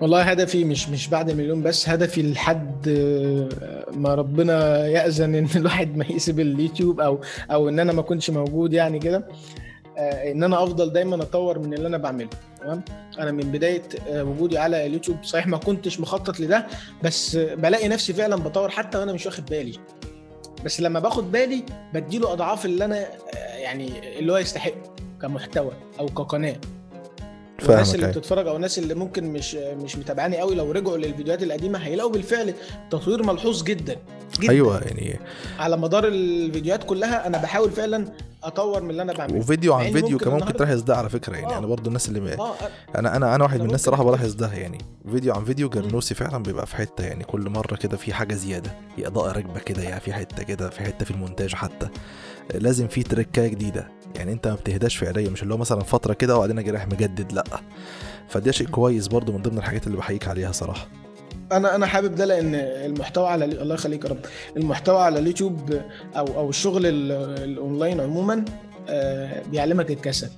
والله هدفي مش مش بعد مليون بس هدفي لحد آه، ما ربنا يأذن إن الواحد ما يسيب اليوتيوب أو أو إن أنا ما أكونش موجود يعني كده. آه، إن أنا أفضل دايما أطور من اللي أنا بعمله تمام؟ أنا من بداية آه، وجودي على اليوتيوب صحيح ما كنتش مخطط لده بس بلاقي نفسي فعلا بطور حتى وأنا مش واخد بالي. بس لما باخد بالي بديله أضعاف اللي أنا يعني اللي هو يستحق كمحتوى أو كقناة. فاهمك اللي أيوة. بتتفرج أو الناس اللي ممكن مش مش متابعاني قوي لو رجعوا للفيديوهات القديمة هيلاقوا بالفعل تطوير ملحوظ جدا جدا أيوه يعني على مدار الفيديوهات كلها أنا بحاول فعلا أطور من اللي أنا بعمله وفيديو عن فيديو كمان ممكن تلاحظ ده على فكرة يعني آه. أنا برضو الناس اللي آه أنا أنا أنا واحد من الناس صراحة بلاحظ ده يعني فيديو عن فيديو جرنوسي فعلا بيبقى في حتة يعني كل مرة كده في حاجة زيادة إضاءة راكبة كده يعني في حتة كده في حتة في المونتاج حتى لازم في تركايه جديدة. يعني انت ما بتهداش فعليا مش اللي هو مثلا فترة كده وبعدين أجي رايح مجدد لا. فده شيء كويس برضو من ضمن الحاجات اللي بحييك عليها صراحة. أنا أنا حابب ده لأن المحتوى على الله يخليك يا رب. المحتوى على اليوتيوب أو أو الشغل ال- الأونلاين عموما آه، بيعلمك الكسل.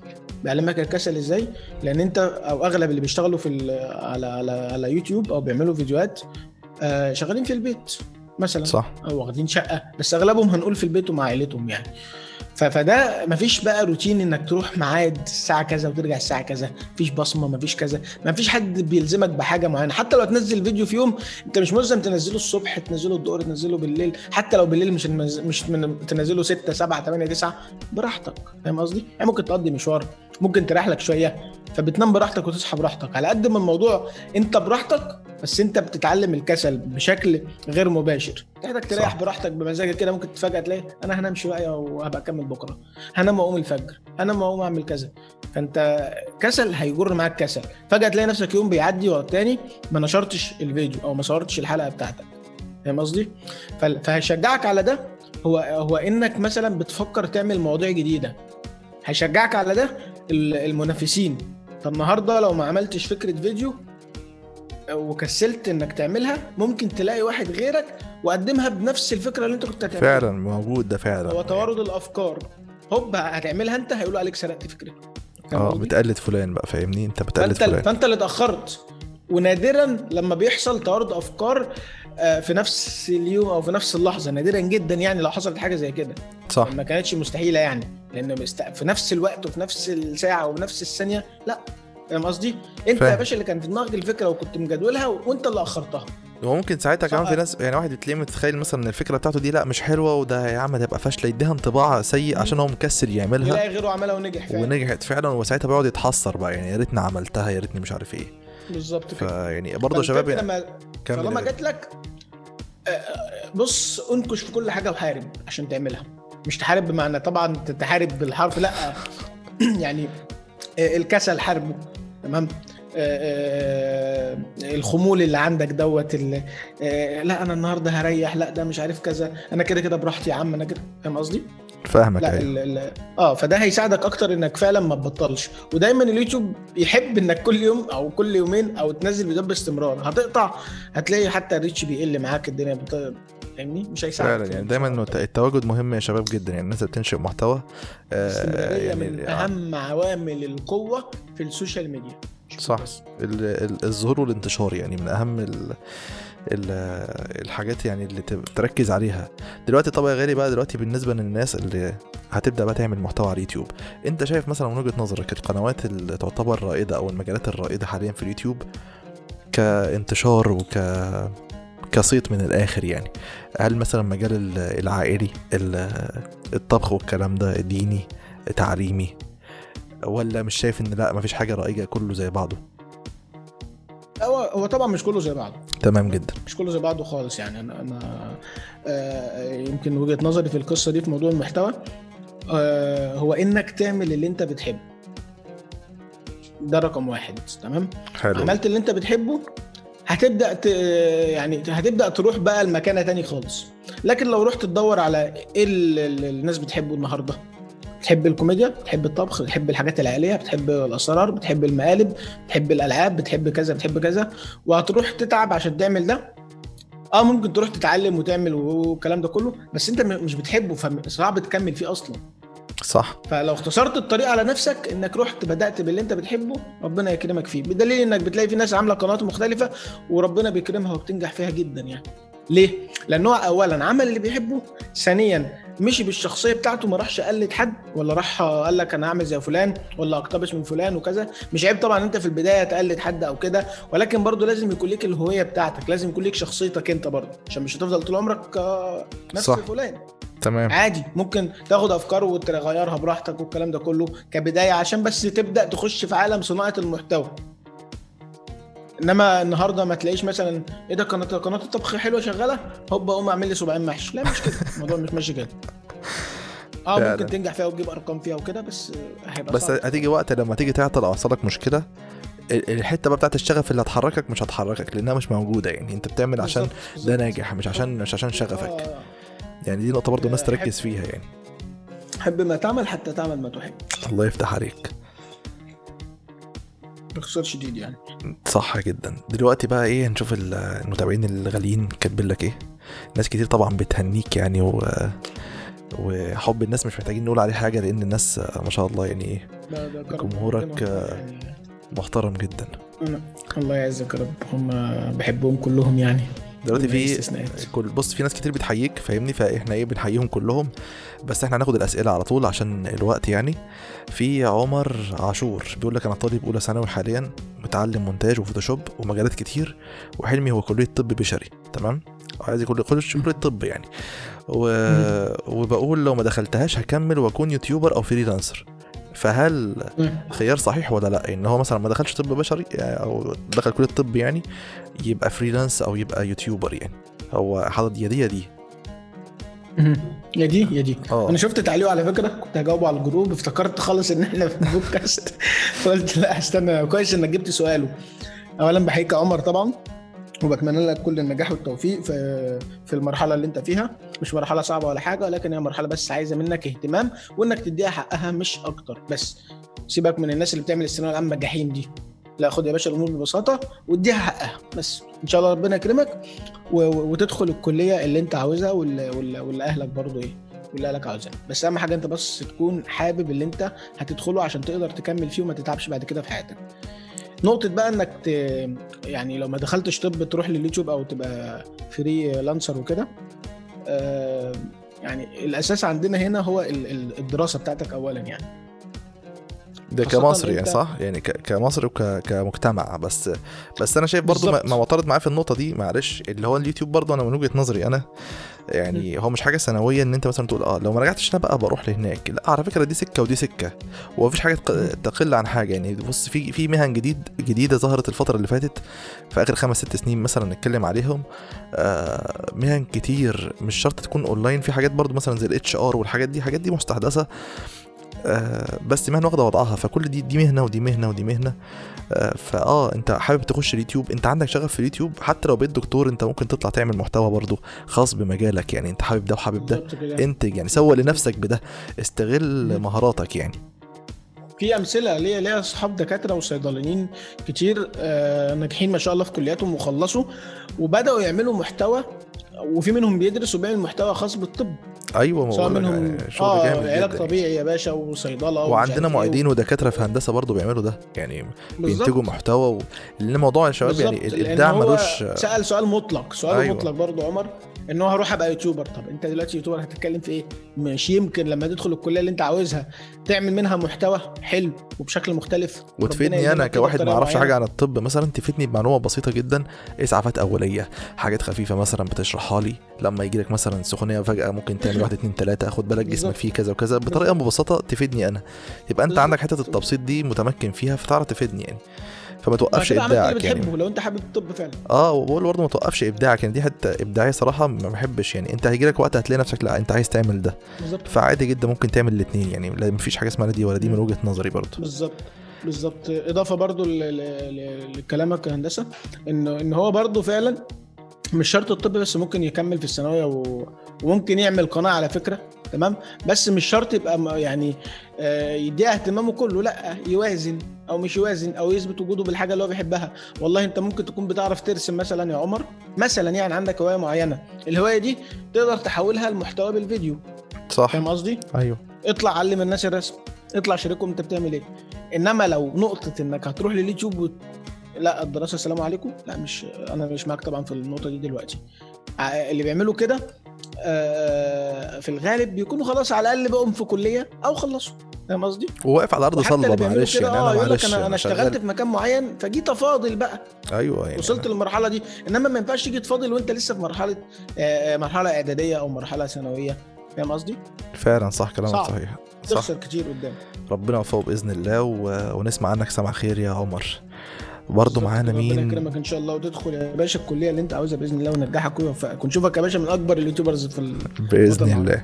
بيعلمك الكسل إزاي؟ لأن أنت أو أغلب اللي بيشتغلوا في على على على يوتيوب أو بيعملوا فيديوهات آه، شغالين في البيت. مثلا صح. أو واخدين شقة بس أغلبهم هنقول في البيت ومع عائلتهم يعني. فده مفيش بقى روتين إنك تروح ميعاد الساعة كذا وترجع الساعة كذا مفيش بصمة مفيش كذا مفيش حد بيلزمك بحاجة معينة. حتى لو تنزل فيديو في يوم أنت مش ملزم تنزله الصبح تنزله الظهر تنزله بالليل. حتى لو بالليل مش. مش من... تنزله 6 7 8 9 براحتك. فاهم قصدي؟ يعني ممكن تقضي مشوار ممكن تريح لك شوية فبتنام براحتك وتصحى براحتك. على قد ما الموضوع انت براحتك بس انت بتتعلم الكسل بشكل غير مباشر. تحتاج تريح صح. براحتك بمزاجك كده ممكن تفاجئ تلاقي أنا هنام شوية وهبقى أكمل بكرة. هنام وأقوم الفجر هنام وأقوم أعمل كذا. فأنت كسل هيجر معاك كسل. فجأة تلاقي نفسك يوم بيعدي ورا التاني ما نشرتش الفيديو أو ما صورتش الحلقة بتاعتك. فاهم قصدي؟ فهيشجعك على ده. هو هو إنك مثلا بتفكر تعمل مواضيع جديدة. هيشجعك على ده المنافسين. طب النهارده لو ما عملتش فكرة فيديو وكسلت إنك تعملها ممكن تلاقي واحد غيرك وقدمها بنفس الفكرة اللي أنت كنت هتعملها. فعلا موجود ده فعلا. هو توارد الأفكار. هوب هتعملها أنت هيقولوا عليك سرقت فاهم آه؟ بتقلد فلان بقى فاهمني؟ أنت بتقلد فأنت فلان. فأنت اللي اتأخرت. ونادرا لما بيحصل توارد أفكار آه، في نفس اليوم أو في نفس اللحظة. نادرا جدا يعني لو حصلت حاجة زي كده. صح. ما كانتش مستحيلة يعني. لأن في نفس الوقت وفي نفس الساعة وفي نفس الثانية. لا فاهم قصدي؟ أنت. يا باشا اللي كان في دماغك الفكرة وكنت مجدولها وأنت اللي أخرتها. وممكن ساعتها كمان. في ناس يعني واحد بتلاقيه متخيل مثلا إن الفكرة بتاعته دي لا مش حلوة وده يا عم ده يبقى فاشلة يديها انطباع سيء عشان هو مكسل يعملها. يلاقي غيره عملها ونجح فعلا. ونجحت فعلا وساعتها بيقعد يتحسر بقى يعني يا ريتني عملتها يا ريتني مش عارف إيه. بالظبط كده. فيعني برضه يا شباب يعني طالما جات لك آه، آه، بص انكش في كل حاجة وحارب عشان تعملها. مش تحارب بمعنى طبعا تحارب بالحرف لا. يعني آه، الكسل حاربه تمام؟ آه، آه، الخمول اللي عندك دوت آه، لا أنا النهارده هريح لا ده مش عارف كذا. أنا كده كده براحتي يا عم أنا كده فاهم قصدي؟ فاهمك لا ال ال آه فده هيساعدك أكتر إنك فعلا ما تبطلش. ودايما اليوتيوب يحب إنك كل يوم أو كل يومين أو تنزل فيديوهات باستمرار. هتقطع هتلاقي حتى ال reach بيقل معاك الدنيا. فاهمني؟ مش هيساعدك. فعلا يعني دايما التواجد مهم يا شباب جدا يعني الناس بتنشئ محتوى آه الاستمراريه من آه، أهم عوامل القوة في ال social media. صح. الظهور والانتشار يعني من أهم ال ال الحاجات يعني اللي تركز عليها. دلوقتي طبعا يا غالي بقى دلوقتي بالنسبة للناس اللي هتبدأ بقى تعمل محتوى على اليوتيوب. أنت شايف مثلا من وجهة نظرك القنوات اللي تعتبر رائدة أو المجالات الرائدة حاليا في اليوتيوب كانتشار وك كصيت من الآخر يعني. هل مثلا مجال ال- العائلي ال- الطبخ والكلام ده ديني تعليمي ولا مش شايف إن لأ مفيش حاجة رائجة كله زي بعضه؟ هو هو طبعا مش كله زي بعضه. تمام جدا. مش كله زي بعضه خالص يعني. أنا أنا آه، يمكن وجهة نظري في القصة دي في موضوع المحتوى آه، هو إنك تعمل اللي أنت بتحبه. ده رقم واحد تمام؟ حلو. عملت اللي أنت بتحبه هتبدأ. يعني هتبدأ تروح بقى لمكانة تاني خالص. لكن لو رحت تدور على إيه اللي الناس بتحبه النهارده؟ بتحب الكوميديا بتحب الطبخ بتحب الحاجات العائليه بتحب الأسرار بتحب المقالب بتحب الألعاب بتحب كذا بتحب كذا. وهتروح تتعب عشان تعمل ده. آه ممكن تروح تتعلم وتعمل والكلام ده كله بس انت مش بتحبه فصعب تكمل فيه أصلا. صح. فلو اختصرت الطريق على نفسك إنك رحت بدأت باللي أنت بتحبه ربنا يكرمك فيه. بدليل إنك بتلاقي في ناس عاملة قنوات مختلفة وربنا بيكرمها وبتنجح فيها جدا يعني. ليه؟ لأن هو اولا عمل اللي بيحبه ثانيا مشي بالشخصية بتاعته ما راحش قلد حد ولا راح قال لك أنا هعمل زي فلان ولا أقتبس من فلان وكذا. مش عيب طبعا أنت في البداية تقلد حد أو كده ولكن برضه لازم يكون ليك الهوية بتاعتك لازم يكون ليك شخصيتك أنت برضه عشان مش هتفضل طول عمرك آه، نفس صح. فلان. تمام. عادي ممكن تاخد أفكار وتغيرها براحتك والكلام ده كله كبداية عشان بس تبدأ تخش في عالم صناعة المحتوى. إنما النهارده ما تلاقيش مثلا إيه ده قناه قناة الطبخ حلوة شغالة؟ هوب اقوم اعمل لي سبعين محشي. لا مش كده. الموضوع مش ماشي كده. آه فعلا. ممكن تنجح فيها وتجيب أرقام فيها وكده بس هيبقى بس صعب. هتيجي وقت لما تيجي تعطل أو يحصل لك مشكله ال- الحتة بقى بتاعت الشغف اللي هتحركك مش هتحركك لأنها مش موجودة يعني. أنت بتعمل عشان ده. ناجح مش عشان مش عشان شغفك. آه، يعني دي نقطة برضو الناس تركز فيها يعني. حب ما تعمل حتى تعمل ما تحب. الله يفتح عليك. باختصار شديد يعني. صح جدا. دلوقتي بقى إيه هنشوف ال- المتابعين الغاليين كاتبين لك إيه. ناس كتير طبعا بتهنيك يعني و... وحب الناس مش محتاجين نقول عليه حاجة لأن الناس ما شاء الله يعني إيه جمهورك، يعني. محترم جدا. الله يعزك يا رب. هم بحبهم كلهم يعني. دلوقتي في. كل بص في ناس كتير بتحييك فاهمني؟ فاحنا إيه بنحييهم كلهم. بس إحنا هناخد الأسئلة على طول عشان الوقت يعني. في عمر عاشور بيقول لك أنا طالب أولى ثانوي حاليا متعلم مونتاج وفوتوشوب ومجالات كتير وحلمي هو كلية طب بشري. تمام؟ عايز يكون كلية طب يعني. و... وبقول لو ما دخلتهاش هكمل وأكون YouTuber أو freelancer. فهل خيار صحيح ولا لا؟ إن هو مثلا ما دخلش طب بشري يعني أو دخل كلية طب يعني يبقى freelance أو يبقى YouTuber يعني. هو حاطط يا دي يا دي. يا دي يا دي. آه. أنا شفت تعليق على فكرة كنت هجاوبه على الجروب افتكرت خالص إن إحنا في البودكاست. فقلت لا استنى كويس إنك جبت سؤاله. اولا بحييك يا عمر طبعا. وبتمنى لك كل النجاح والتوفيق في في المرحلة اللي انت فيها. مش مرحلة صعبة ولا حاجة ولكن هي مرحلة بس عايزة منك اهتمام وانك تديها حقها مش أكتر. بس سيبك من الناس اللي بتعمل الثانوية العامة الجحيم دي. لا خد يا باشا الأمور ببساطة واديها حقها. بس إن شاء الله ربنا يكرمك وتدخل الكلية اللي انت عاوزها واللي أهلك برضه إيه واللي أهلك عاوزها بس أهم حاجة أنت بس تكون حابب اللي أنت هتدخله عشان تقدر تكمل فيه وما تتعبش بعد كده في حياتك. نقطة بقى إنك ت... يعني لو ما دخلتش طب تروح لليوتيوب أو تبقى freelancer وكده. آه، يعني الأساس عندنا هنا هو ال- ال- الدراسة بتاعتك اولا يعني. ده كمصري يعني صح؟ يعني كمصري وكمجتمع بس بس أنا شايف برضو ما بالظبط. ما معترض معاه في النقطة دي معلش. اللي هو اليوتيوب برضو أنا من وجهة نظري أنا يعني هو مش حاجة سنوية إن أنت مثلا تقول آه لو ما رجعتش أنا بقى بروح لهناك. لا على فكرة دي سكة ودي سكة ومفيش حاجة تق- تقل عن حاجة. يعني بص في في مهن جديد جديدة ظهرت الفترة اللي فاتت في آخر خمس ست سنين مثلا نتكلم عليهم آه مهن كتير مش شرط تكون أونلاين. في حاجات برضو مثلا زي ال HR والحاجات دي حاجات دي مستحدثة. بس مهنة واخدة وضعها فكل دي دي مهنة ودي مهنة ودي مهنة. آه فآه أنت حابب تخش اليوتيوب أنت عندك شغف في اليوتيوب حتى لو بقيت دكتور أنت ممكن تطلع تعمل محتوى برضو خاص بمجالك. يعني أنت حابب ده وحابب ده. انتج يعني سوى لنفسك بده استغل مهاراتك يعني. في أمثلة ليا ليا أصحاب دكاترة وصيدلانيين كتير آه، ناجحين ما شاء الله في كلياتهم وخلصوا وبدأوا يعملوا محتوى وفي منهم بيدرس وبيعمل محتوى خاص بالطب. أيوه ما منهم يعني شغل آه جامد علاج جدا طبيعي يا باشا وصيدلة وعندنا إيه. معيدين ودكاترة في هندسة برضو بيعملوا ده يعني. بينتجوا محتوى و... لأن موضوع يا شباب يعني الابداع ملوش سأل سؤال مطلق سؤال أيوة. مطلق برضو عمر ان هو هروح ابقى يوتيوبر. طب انت دلوقتي يوتيوبر هتتكلم في إيه؟ مش يمكن لما تدخل الكلية اللي انت عاوزها تعمل منها محتوى حلو وبشكل مختلف. وتفيدني أنا كواحد ما أعرفش. حاجة عن الطب مثلا تفيدني بمعلومة بسيطة جدا. إسعافات أولية حاجات خفيفة مثلا بتشرحها لي. لما يجي لك مثلا سخونية فجأة ممكن تعمل واحد اتنين تلاتة خد بالك جسمك. فيه كذا وكذا. بطريقة مبسطة تفيدني أنا. يبقى أنت. عندك حتة التبسيط دي متمكن فيها فتعرف تفيدني يعني. فما توقفش إبداعك يعني. بتحبه لو أنت حابب الطب فعلا. آه وبقول برضه ما توقفش إبداعك يعني دي حتة إبداعية صراحة ما بحبش يعني. أنت هيجي لك وقت هتلاقي نفسك لأ أنت عايز تعمل ده. بالظبط. فعادي جدا ممكن تعمل الاثنين يعني. لا مفيش حاجة اسمها لا دي ولا دي من وجهة نظري برضه. بالظبط بالظبط. إضافة برضو ل- لكلامك يا هندسة ان إن هو برضو فعلا مش شرط الطب بس ممكن يكمل في الثانوية و... وممكن يعمل قناة على فكرة تمام؟ بس مش شرط يبقى يعني يديها اهتمامه كله. لا يوازن أو مش يوازن أو يثبت وجوده بالحاجة اللي هو بيحبها. والله انت ممكن تكون بتعرف ترسم مثلا يا عمر مثلا يعني عندك هواية معينة. الهواية دي تقدر تحولها لمحتوى بالفيديو. صح. فاهم قصدي؟ أيوه. اطلع علم الناس الرسم. اطلع شاركهم انت بتعمل إيه. انما لو نقطة انك هتروح لليوتيوب وت... لا الدراسة السلام عليكم. لا مش أنا مش معاك طبعا في النقطة دي دلوقتي. ع- اللي بيعملوا كده آه، في الغالب بيكونوا خلاص على الأقل بقوا في كلية أو خلصوا. فاهم قصدي؟ وواقف على أرض صلبة معلش يعني أنا لك معلش أنا أنا اشتغلت في مكان معين فجيت أفاضل بقى. أيوه يعني وصلت للمرحلة دي. إنما ما ينفعش تيجي تفاضل وأنت لسه في مرحلة آه، آه، مرحلة إعدادية أو مرحلة ثانوية. فاهم قصدي؟ فعلا صح كلامك. صحيح. صح. تخسر كتير قدام. ربنا يوفقه بإذن الله و... ونسمع عنك سمع خير يا عمر. برضه بالظبط. معانا كده، ربنا مين؟ يكرمك إن شاء الله وتدخل يا باشا الكلية اللي أنت عاوزها بإذن الله وننجحك ويوفقك ونشوفك يا باشا من أكبر ال YouTubers في. بإذن. الله.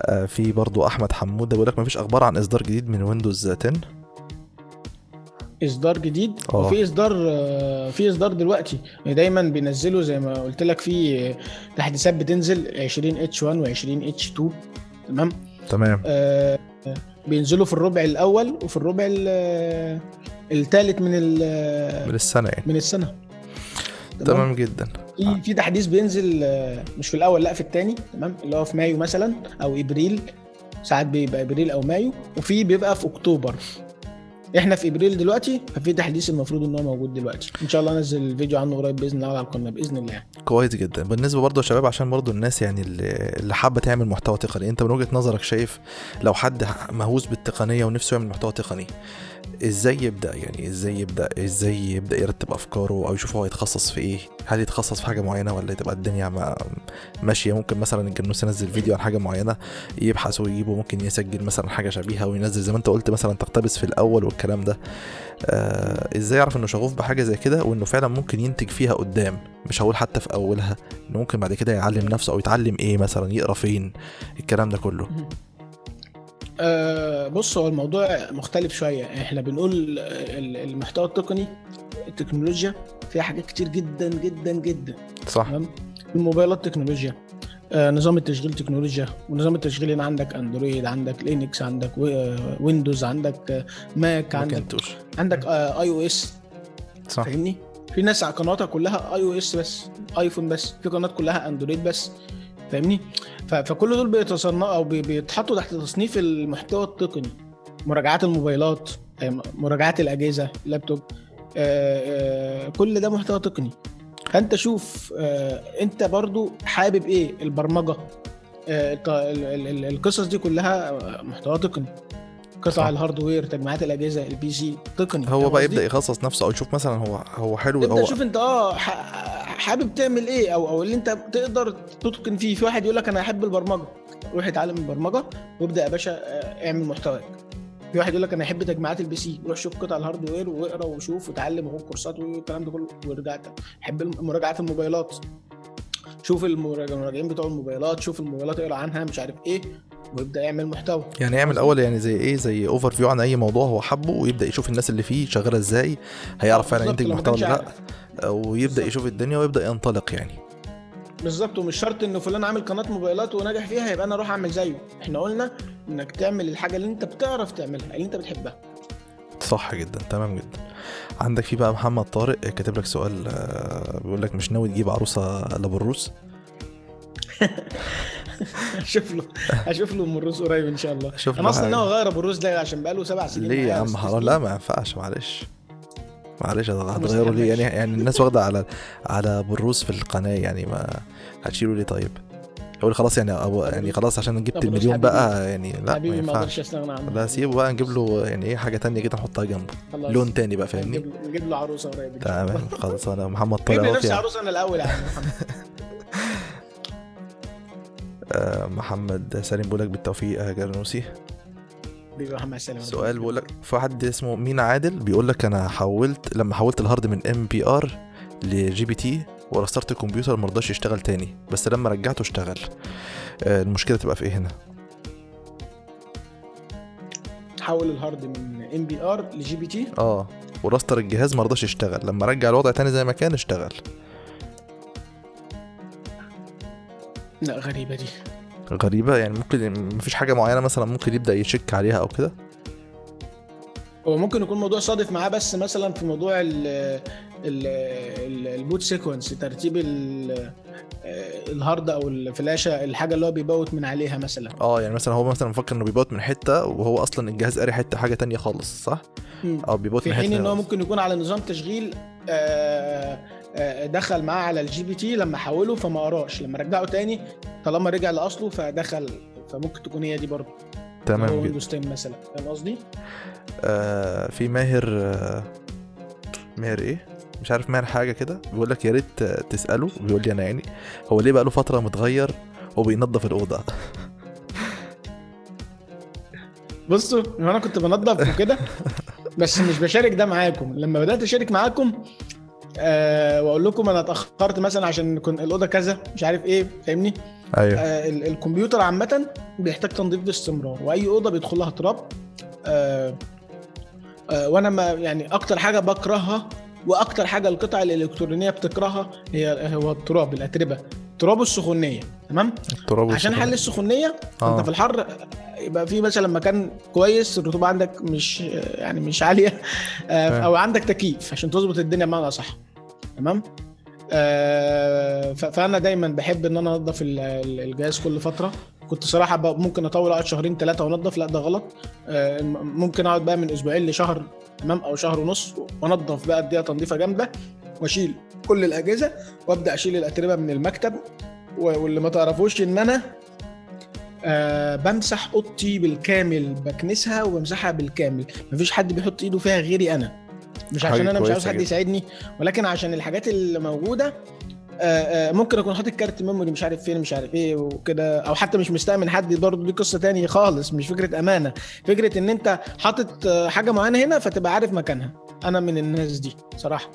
آه في برضو أحمد حموده بيقول لك مفيش أخبار عن إصدار جديد من ويندوز 10 إصدار جديد؟ آه. وفي إصدار آه، في إصدار دلوقتي. دايما بينزلوا زي ما قلت لك في تحديثات بتنزل 20 H 1 و20 H 2 تمام؟ تمام. آه، بينزلوا في الربع الأول وفي الربع الثالث من من السنة يعني. من السنة. تمام؟ جدا. في في تحديث بينزل آه، مش في الأول لأ في الثاني تمام؟ اللي هو في مايو مثلا أو إبريل. ساعات بيبقى إبريل أو مايو. وفي بيبقى في أكتوبر. إحنا في إبريل دلوقتي ففي تحديث المفروض إن هو موجود دلوقتي. إن شاء الله انزل فيديو عنه قريب بإذن الله على القناة بإذن الله. كويس جدا. بالنسبة برضه يا شباب عشان برضه الناس يعني اللي حابة تعمل محتوى تقني أنت من وجهة نظرك شايف لو حد مهووس بالتقنية ونفسه يعمل محتوى تقني إزاي يبدأ؟ يعني إزاي يبدأ؟ إزاي يبدأ يرتب أفكاره أو يشوف هو يتخصص في إيه؟ هل يتخصص في حاجة معينة ولا تبقى الدنيا ما ماشية؟ ممكن مثلا الجنوس ينزل فيديو عن حاجة معينة يبحث ويجيبه ممكن يسجل مثلا حاجة شبيهة وينزل. زي ما انت قلت مثلا تقتبس في الأول والكلام ده. آه إزاي يعرف إنه شغوف بحاجة زي كده وإنه فعلا ممكن ينتج فيها قدام؟ مش هقول حتى في أولها إنه ممكن بعد كده يعلم نفسه أو يتعلم إيه مثلا يقرأ فين؟ الكلام ده كله. أه بص هو الموضوع مختلف شوية. إحنا بنقول ال- المحتوى التقني التكنولوجيا فيها حاجات كتير جدا جدا جدا. صح. تمام؟ الموبايلات تكنولوجيا. آه، نظام التشغيل تكنولوجيا. ونظام التشغيل هنا عندك أندرويد عندك لينكس عندك آه، ويندوز عندك آه، ماك عندك عندك iOS صح. فاهمني؟ في ناس على قناتها كلها iOS بس ايفون بس. في قناه كلها أندرويد بس. فاهمني؟ فكل دول بيتصنفوا أو بي- بيتحطوا تحت تصنيف المحتوى التقني. مراجعات الموبايلات مراجعات الأجهزة اللابتوب آه، آه، كل ده محتوى تقني. فأنت شوف آه، أنت برضو حابب إيه؟ البرمجة. القصص دي كلها محتوى تقني. قطع. ال hardware تجميعات الأجهزة ال PC تقني. هو بقى؟ يبدأ يخصص نفسه أو يشوف مثلا هو هو حلو هو تشوف أنت آه حابب تعمل إيه؟ أو أو اللي أنت تقدر تتقن فيه. في واحد يقول لك أنا أحب البرمجة. روح اتعلم البرمجة وابدأ يا باشا آه، اعمل محتواك في واحد يقول لك أنا أحب تجميعات ال PC روح شوف قطع ال hardware واقرأ وشوف وتعلم وخد كورسات والكلام ده كله وارجع. أحب مراجعات الموبايلات. شوف المراجع- المراجعين بتوع الموبايلات شوف الموبايلات اقرأ عنها مش عارف إيه ويبدا يعمل محتوى. يعني يعمل أول يعني زي إيه؟ زي overview عن أي موضوع هو حبه ويبدأ يشوف الناس اللي فيه شغالة إزاي هيعرف فعلا ينتج محتوى ولا لأ. ويبدأ. يشوف الدنيا ويبدأ ينطلق يعني. بالظبط ومش شرط ان فلان عامل قناة موبايلات وناجح فيها يبقى أنا أروح أعمل زيه. إحنا قلنا إنك تعمل الحاجة اللي أنت بتعرف تعملها اللي أنت بتحبها. صح جدا تمام جدا. عندك في بقى محمد طارق كاتب لك سؤال آه، بيقول لك مش ناوي تجيب عروسة لابروس أشوف له أشوف له ام الروس قريب إن شاء الله. أنا أصلا. ناوي أغير ابو الروس ده عشان بقاله سبع سنين ليه يا عم؟ حرام. لا ما ينفعش معلش. معلش هتغيروا ليه؟ يعني. يعني الناس واخدة على على بروس في القناة يعني ما هتشيلوا ليه؟ طيب. يقول خلاص يعني أبو يعني خلاص عشان جبت المليون. بقى يعني لا ما حبيبي ما أقدرش ينفعش لا سيبه بقى نجيب له يعني إيه حاجة تانية كده نحطها جنبه. لون تاني بقى فاهمني؟ نجيب له- عروسة قريب. تمام خلاص أنا محمد لي أهو نفسي عروسة أنا الأول يا عم آه، محمد سالم بيقول لك بالتوفيق يا جرنوسي. حبيبي محمد سلام سؤال بيقول لك في حد اسمه مينا عادل؟ بيقول لك أنا حولت لما حولت ال hard من MBR ل GPT ورسترت الكمبيوتر ما رضاش يشتغل تاني بس لما رجعته اشتغل. آه، المشكلة تبقى في إيه هنا؟ حول ال hard من MBR ل GPT آه وراستر الجهاز ما رضاش يشتغل لما رجع الوضع تاني زي ما كان اشتغل. لا غريبة دي. غريبة يعني ممكن مفيش حاجة معينة مثلا ممكن يبدأ يشك عليها أو كده؟ هو ممكن يكون موضوع صادف معاه بس مثلا في موضوع ال ال ال ال boot sequence ترتيب ال- الهارد أو الفلاشة الحاجة اللي هو بي boot من عليها مثلا. آه يعني مثلا هو مثلا مفكر إنه بي boot من حتة وهو أصلا الجهاز قاري حتة حاجة تانية خالص صح. أو بي boot في من حين حتة إن هو ممكن يكون على نظام تشغيل آه، آه، دخل معاه على ال GPT لما حوله فما قراش. لما رجعه تاني طالما رجع لأصله فدخل فممكن تكون هي دي برضه. تمام جدا. Windows 10 مثلا. فاهم قصدي؟ آه في ماهر آه ماهر إيه؟ مش عارف ماهر حاجة كده. بيقول لك يا ريت آه، تسأله. بيقول لي أنا يعني هو ليه بقى له فترة متغير وبينظف الأوضة؟ بصوا أنا كنت بنظف وكده بس مش بشارك ده معاكم. لما بدأت أشارك معاكم أه وأقول لكم أنا اتأخرت مثلا عشان كنت الأوضة كذا مش عارف إيه فاهمني أيوه آه ال- الكمبيوتر عامة بيحتاج تنظيف باستمرار وأي أوضة بيدخل لها تراب آه آه وأنا ما يعني أكتر حاجة بكرهها وأكتر حاجة القطع الإلكترونية بتكرهها هي هو التراب الأتربة التراب والسخونيه تمام التراب عشان. حل السخونية آه. أنت في الحر يبقى في مثلا مكان كويس الرطوبة عندك مش يعني مش عالية آه،. أو عندك تكييف عشان تظبط الدنيا بمعنى أصح تمام؟ آه، فأنا دايما بحب إن أنا انضف ال- ال- الجهاز كل فترة. كنت صراحة ممكن أطول اقعد شهرين ثلاثة وانضف لا ده غلط. آه، ممكن أقعد بقى من أسبوعين لشهر تمام؟ أو شهر ونص وانضف بقى اديها تنظيفة جامدة وأشيل كل الأجهزة وأبدأ أشيل الأتربة من المكتب. واللي ما تعرفوش إن أنا آه بمسح أوضتي بالكامل بكنسها وبمسحها بالكامل. مفيش حد بيحط إيده فيها غيري أنا. مش عشان أنا مش عاوز حد. يساعدني ولكن عشان الحاجات اللي موجودة آه، آه، ممكن أكون حاطط كارت ميموري مش عارف فين مش عارف إيه وكده أو حتى مش مستأمن حد برضه دي قصة تانية خالص مش فكرة أمانة فكرة إن أنت حاطط آه، حاجة معينة هنا فتبقى عارف مكانها أنا من الناس دي صراحة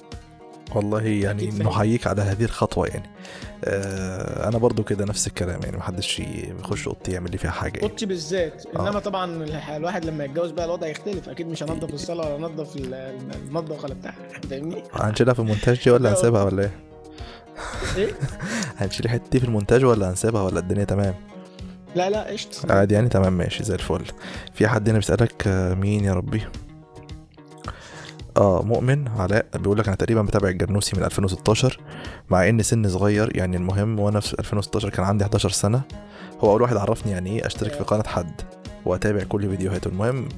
والله يعني. نحييك على هذه الخطوة يعني أنا برضو كده نفس الكلام يعني محدش يخش أوضتي يعمل لي فيها حاجة يعني. أوضتي بالذات آه. إنما طبعا الح- الواحد لما يتجوز بقى الوضع يختلف أكيد مش هنضف الصالة ولا انضف ال- المطبخ ولا بتاع فاهمني هنشيلها في المونتاج دي ولا هنسيبها ولا إيه؟ إيه هنشيل الحته دي في المونتاج ولا هنسيبها ولا الدنيا تمام؟ لا لا قشطة عادي يعني تمام ماشي زي الفل في حد هنا بيسألك آه، مين يا ربي آه مؤمن علاء. بيقول لك أنا تقريبا بتابع الجرنوسي من 2016 مع إن سن صغير يعني المهم وأنا في 2016 كان عندي 11 سنة. هو أول واحد عرفني يعني إيه أشترك في قناة حد وأتابع كل فيديوهاته. المهم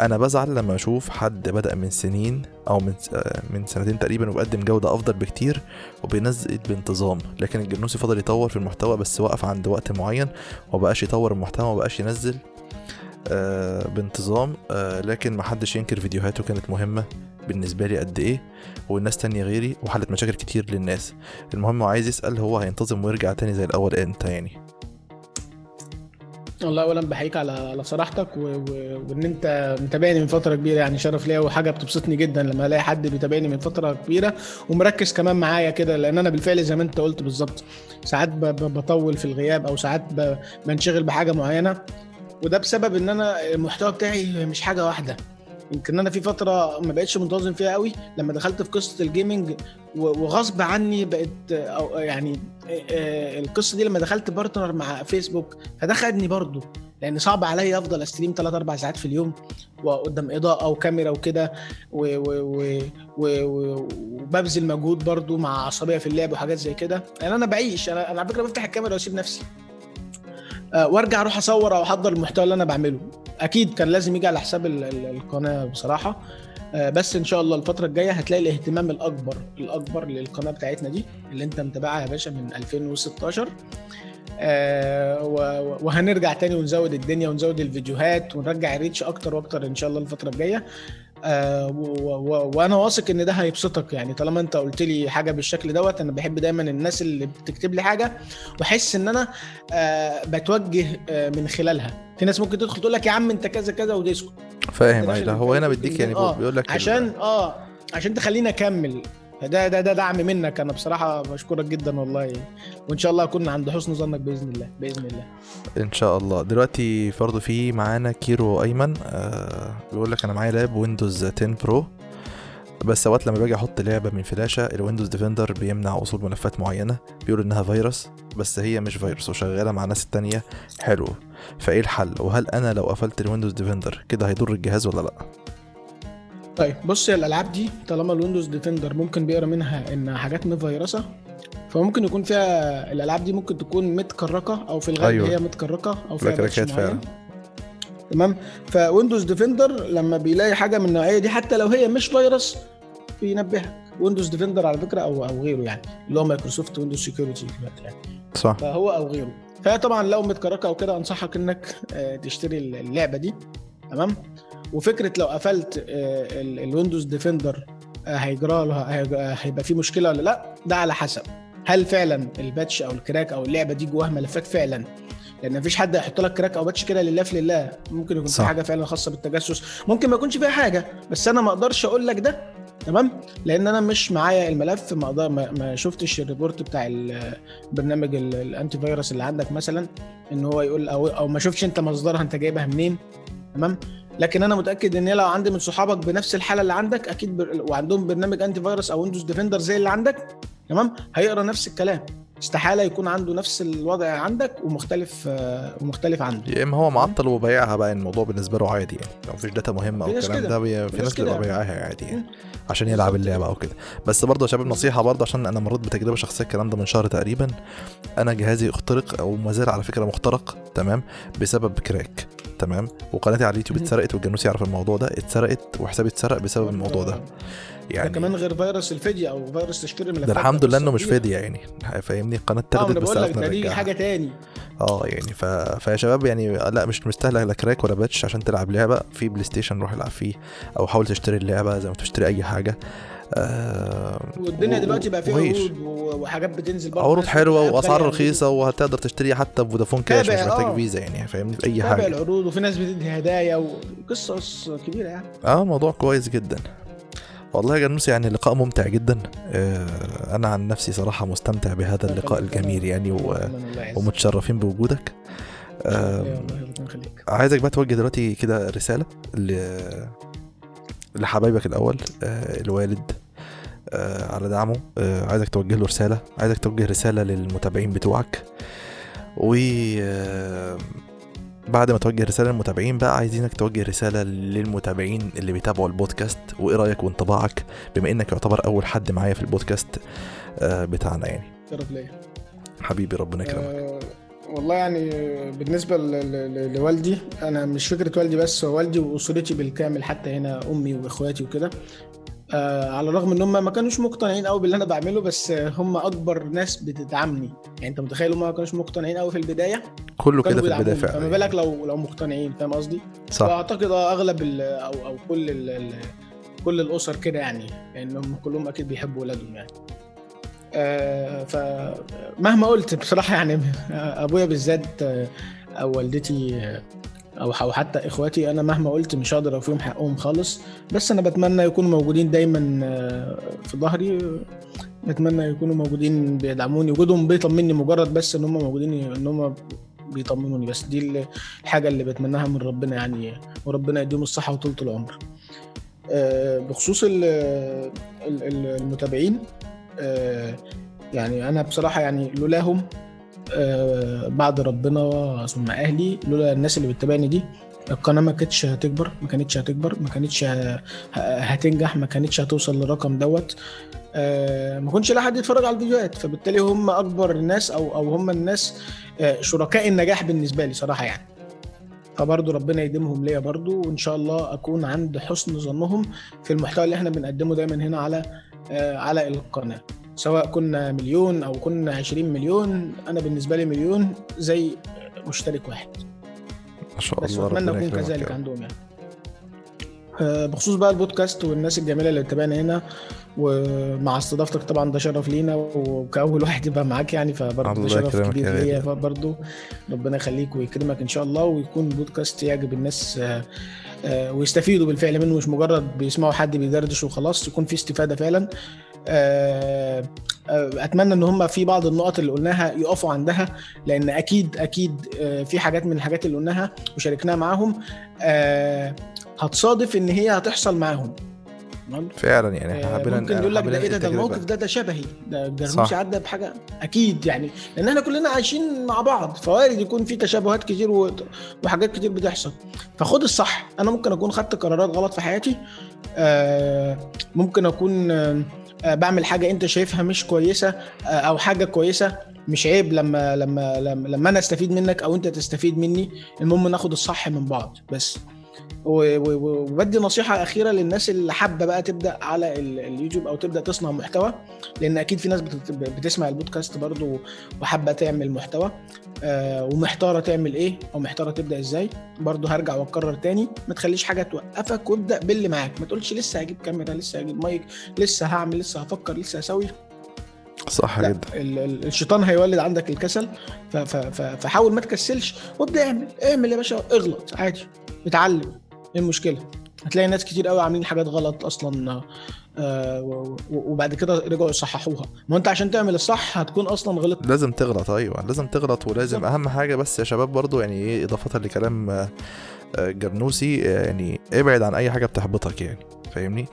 أنا بزعل لما أشوف حد بدأ من سنين أو من آه، من سنتين تقريبا وبقدم جودة أفضل بكتير وبينزل بانتظام. لكن الجرنوسي فضل يطور في المحتوى بس وقف عند وقت معين ومبقاش يطور المحتوى ومبقاش ينزل آه بانتظام آه لكن محدش ينكر فيديوهاته كانت مهمة. بالنسبة لي قد إيه والناس تانية غيري وحلت مشاكل كتير للناس المهم هو عايز يسأل هو هينتظم ويرجع تاني زي الأول إمتى يعني والله اولا بحييك على على صراحتك و... و... وإن أنت متابعني من فترة كبيرة يعني شرف ليا وحاجة بتبسطني جدا لما ألاقي حد بيتابعني من فترة كبيرة ومركز كمان معايا كده لأن أنا بالفعل زي ما أنت قلت بالظبط ساعات. ب... بطول في الغياب أو ساعات ب... بنشغل بحاجة معينة وده بسبب إن أنا المحتوى بتاعي مش حاجة واحدة يمكن أنا في فترة ما بقتش منتظم فيها قوي لما دخلت في قصة ال gaming وغصب عني بقت أو يعني القصة دي لما دخلت partner مع فيسبوك فده خدني برضه لأن صعب عليا أفضل أ stream 3 4 ساعات في اليوم وقدام إضاءة وكاميرا وكده وببذل مجهود برضو مع عصبية في اللعب وحاجات زي كده. يعني أنا بعيش أنا أنا على فكرة بفتح الكاميرا وأسيب نفسي. وأرجع أروح أصور أو أحضر المحتوى اللي أنا بعمله. أكيد كان لازم يجي على حساب ال- ال- القناة بصراحة. آه، بس إن شاء الله الفترة الجاية هتلاقي الاهتمام الأكبر الأكبر للقناة بتاعتنا دي اللي أنت متابعها يا باشا من 2016 آه، وهنرجع تاني ونزود الدنيا ونزود الفيديوهات ونرجع الريتش أكتر وأكتر إن شاء الله الفترة الجاية. آه، وأنا واثق إن ده هيبسطك. يعني طالما أنت قلت لي حاجة بالشكل دوت أنا بحب دايما الناس اللي بتكتب لي حاجة وأحس إن أنا آه، بتوجه آه، من خلالها. في ناس ممكن تدخل تقول لك يا عم أنت كذا كذا وتسكت فاهم اي لا هو هنا بيديك يعني آه، بيقول لك عشان آه عشان تخليني أكمل. ده ده ده دعم منك. أنا بصراحة بشكرك جدا والله. وإن شاء الله اكون عند حسن ظنك بإذن الله. بإذن الله. إن شاء الله. دلوقتي برضه في معانا كيرو أيمن. آه بيقول لك أنا معايا lap Windows 10 Pro بس اوقات لما باجي أحط لعبة من فلاشة ال Windows Defender بيمنع وصول ملفات معينة. بيقول إنها فيروس بس هي مش فيروس وشغالة مع ناس التانية حلو. فإيه الحل؟ وهل أنا لو قفلت ال Windows Defender كده هيضر الجهاز ولا لأ؟ طيب. بص يا الألعاب دي طالما ال Windows Defender ممكن بيقرا منها ان حاجات مفيرسه فممكن يكون فيها الألعاب دي ممكن تكون مت crack ة أو في الغالب أيوة. هي مت crack ة أو فيها crack ات. فعلا. تمام؟ ف Windows Defender لما بيلاقي حاجة من النوعية دي حتى لو هي مش فيروس بينبهك. Windows Defender على فكرة أو أو غيره يعني اللي هو Microsoft Windows Security دلوقتي يعني. صح. فهو أو غيره. فهي طبعا لو مت crack ة أو كده أنصحك إنك آه، تشتري اللعبة دي. تمام؟ وفكرة لو قفلت آه، ال- ال Windows Defender آه، هيجرى له هيج- هيبقى في مشكلة ولا لأ؟ ده على حسب. هل فعلا ال patch أو ال crack أو اللعبة دي جواها ملفات فعلا؟ لأن مفيش حد هيحط لك crack أو patch كده لله في لله. ممكن يكون صح. في حاجة فعلا خاصة بالتجسس. ممكن ما يكونش فيها حاجة. بس أنا ما أقدرش أقول لك ده. تمام؟ لأن أنا مش معايا الملف ما أقدر ما, شفتش ال report بتاع البرنامج ال- ال antivirus اللي عندك مثلا إن هو يقول أو أو ما شفتش أنت مصدرها أنت جايبها منين؟ تمام؟ لكن أنا متاكد ان لو عندي من صحابك بنفس الحاله اللي عندك أكيد بر... وعندهم برنامج antivirus أو Windows Defender زي اللي عندك تمام؟ هيقرا نفس الكلام. استحاله يكون عنده نفس الوضع عندك ومختلف آه، ومختلف عنده. يا إما هو معطل وبيعها بقى الموضوع بالنسبة له عادي يعني. لو مفيش data مهمة أو الكلام. ده بي... في ناس بتبقى كده. بيعها عادي يعني. عشان يلعب اللعبة أو كده. بس برضه يا شباب نصيحة برضه عشان أنا مريت بتجربة شخصية الكلام ده من شهر تقريبا. أنا جهازي اخترق أو ما زال على فكرة مخترق تمام؟ بسبب crack. تمام؟ وقناتي على اليوتيوب. اتسرقت والجنوس يعرف الموضوع ده اتسرقت وحسابي اتسرق بسبب الموضوع ده. ده يعني كمان غير فيروس الفيديا أو فيروس تشفير الملفات ده الحمد لله إنه مش. فادي يعني. فاهمني؟ القناة آه اتاخدت بس عرفنا ده دي حاجة تاني. آه يعني ف... فيا شباب يعني لا مش مستاهلة لا crack ولا patch عشان تلعب لعبة. في PlayStation روح العب فيه أو حاول تشتري اللعبة زي ما تشتري أي حاجة. آه والدنيا دلوقتي بقى فيها. عروض وحاجات بتنزل برضه. عروض حلوة وأسعار رخيصة وهتقدر تشتريها حتى ب Vodafone Cash مش محتاج آه. فيزا يعني فاهمني؟ في أي تابع حاجة. العروض وفي ناس بتدي هدايا وقصص كبيرة يعني. آه موضوع كويس جدا. والله يا جنوس يعني لقاء ممتع جدا. آه أنا عن نفسي صراحة مستمتع بهذا اللقاء الجميل يعني و... ومتشرفين بوجودك. آه عايزك بقى توجه دلوقتي كده رسالة ل... لحبايبك الأول آه الوالد. على دعمه. آه عايزك توجه له رسالة. عايزك توجه رسالة للمتابعين بتوعك. و آه، بعد ما توجه رسالة للمتابعين بقى عايزينك توجه رسالة للمتابعين اللي بيتابعوا البودكاست. وإيه رأيك وانطباعك؟ بما إنك يعتبر أول حد معايا في البودكاست آه بتاعنا يعني. شرف ليا. حبيبي ربنا يكرمك. آه، والله يعني بالنسبة لوالدي أنا مش فكرة والدي بس هو والدي وأسرتي بالكامل حتى هنا أمي وإخواتي وكده. آه على الرغم إن هم ما كانوش مقتنعين قوي باللي أنا بعمله بس هم أكبر ناس بتدعمني. يعني أنت متخيل هم ما كانوش مقتنعين قوي في البداية؟ كله كده في البداية بيدعموني فما فعلا. بالك لو لو مقتنعين فاهم قصدي؟ صح. واعتقد آه، أغلب أو أو كل ال ال كل الأسر كده يعني لانهم كلهم أكيد بيحبوا ولادهم يعني. آه، فمهما قلت بصراحة يعني أبويا بالذات آه، أو والدتي أو أو حتى إخواتي أنا مهما قلت مش هقدر اوفيهم حقهم خالص. بس أنا بتمنى يكونوا موجودين دايما آه، في ظهري. بتمنى يكونوا موجودين بيدعموني. وجودهم بيطمني مجرد بس إن هم موجودين إن هم بيطمنوني. بس دي الحاجة اللي بتمناها من ربنا يعني وربنا يديهم الصحة وطولة العمر. آه، بخصوص ال- ال- ال- المتابعين آه، يعني أنا بصراحة يعني لولاهم بعد ربنا ثم أهلي لولا الناس اللي بتتابعني دي القناة ما كانتش هتكبر ما كانتش هتكبر ما كانتش هتنجح ما كانتش هتوصل للرقم دوت. آه، ما كنتش لا حد يتفرج على الفيديوهات. فبالتالي هم أكبر الناس أو أو هم الناس آه، شركاء النجاح بالنسبة لي صراحة يعني. فبرضه ربنا يديمهم ليا برضه وإن شاء الله أكون عند حسن ظنهم في المحتوى اللي إحنا بنقدمه دايما هنا على آه، على القناة. سواء كنا مليون أو كنا 20 مليون أنا بالنسبة لي مليون زي مشترك واحد ما شاء بس الله أتمنى ربنا أكون كذلك رب. عندهم يعني آه، بخصوص بقى البودكاست والناس الجميلة اللي بتتابعنا هنا ومع استضافتك طبعا ده شرف لينا وكأول واحد يبقى معاك يعني فبرضه ده شرف كبير. ليا فبرضه ربنا يخليك ويكرمك إن شاء الله ويكون بودكاست يعجب الناس آه، آه، ويستفيدوا بالفعل منه مش مجرد بيسمعوا حد بيدردش وخلاص يكون في استفادة فعلا أتمنى إن هم في بعض النقط اللي قلناها يقفوا عندها لأن أكيد أكيد آه، في حاجات من الحاجات اللي قلناها وشاركناها معاهم آه، هتصادف إن هي هتحصل معاهم؟ فعلا يعني إحنا آه، حبينا ممكن يقول لك ده إيه ده ده الموقف. ده ده شبهي ده صح. جرموسي عدى بحاجة أكيد يعني لأن إحنا كلنا عايشين مع بعض فوارد يكون في تشابهات كتير وحاجات كتير بتحصل فخد الصح أنا ممكن أكون خدت قرارات غلط في حياتي آه، ممكن أكون آه، آه، بعمل حاجة انت شايفها مش كويسة آه، أو حاجة كويسة مش عيب لما لما لما, أنا أستفيد منك أو انت تستفيد مني. المهم ناخد الصح من بعض بس. وبدي نصيحة أخيرة للناس اللي حابة بقى تبدأ على ال- اليوتيوب أو تبدأ تصنع محتوى لأن أكيد في ناس بتسمع البودكاست برضو وحابة تعمل محتوى آه، ومحتارة تعمل إيه أو محتارة تبدأ إزاي. برضو هرجع وأكرر تاني ما تخليش حاجة توقفك وابدأ باللي معاك. ما تقولش لسه هجيب كاميرا لسه هجيب مايك لسه هعمل لسه هفكر لسه هسوي. صح لا جدا. ال- ال- الشيطان هيولد عندك الكسل فحاول ما تكسلش وابدأ اعمل. اعمل يا باشا اغلط عادي. اتعلم. إيه المشكلة؟ هتلاقي ناس كتير قوي عاملين حاجات غلط أصلا آه، وبعد كده رجعوا يصححوها. ما انت عشان تعمل الصح هتكون أصلا غلط لازم تغلط. أيوه لازم تغلط ولازم. بالظبط. أهم حاجة بس يا شباب برضو يعني إيه إضافة لكلام آه، آه، جرنوسي يعني ابعد عن أي حاجة بتحبطك يعني. فاهمني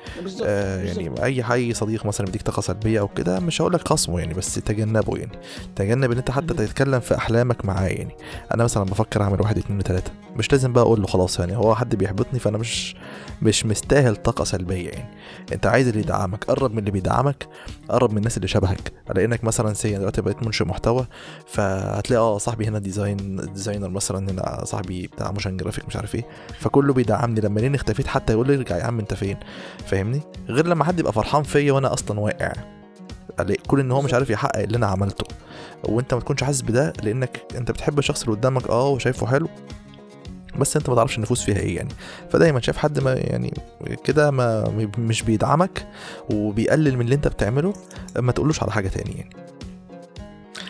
آه. يعني أي حد صديق مثلا بيديك طاقة سلبية أو كده مش هقول لك خصمه يعني بس تجنبه يعني تجنب إن أنت حتى. تتكلم في أحلامك معاه يعني أنا مثلا بفكر أعمل واحد اتنين تلاته مش لازم بقى أقول له خلاص يعني هو حد بيحبطني فأنا مش مش مستاهل طاقة سلبية يعني. أنت عايز اللي يدعمك قرب من اللي بيدعمك قرب من الناس اللي شبهك. لانك مثلا سي دلوقتي بقيت منشئ محتوى فهتلاقي آه صاحبي هنا design designer مثلا هنا صاحبي بتاع motion graphic مش عارف إيه فكله بيدعمني. لما لين اختفيت حتى يقول لي ارجع يا عم أنت فين؟ فاهمني؟ غير لما حد يبقى فرحان فيا وأنا أصلا واقع. كون إن هو مش عارف يحقق اللي أنا عملته. وأنت ما تكونش حاسس بده لأنك أنت بتحب الشخص اللي قدامك آه وشايفه حلو. بس انت ما تعرفش النفوس فيها إيه يعني. فدايما شايف حد ما يعني كده ما مش بيدعمك وبيقلل من اللي انت بتعمله ما تقولوش على حاجة تاني يعني.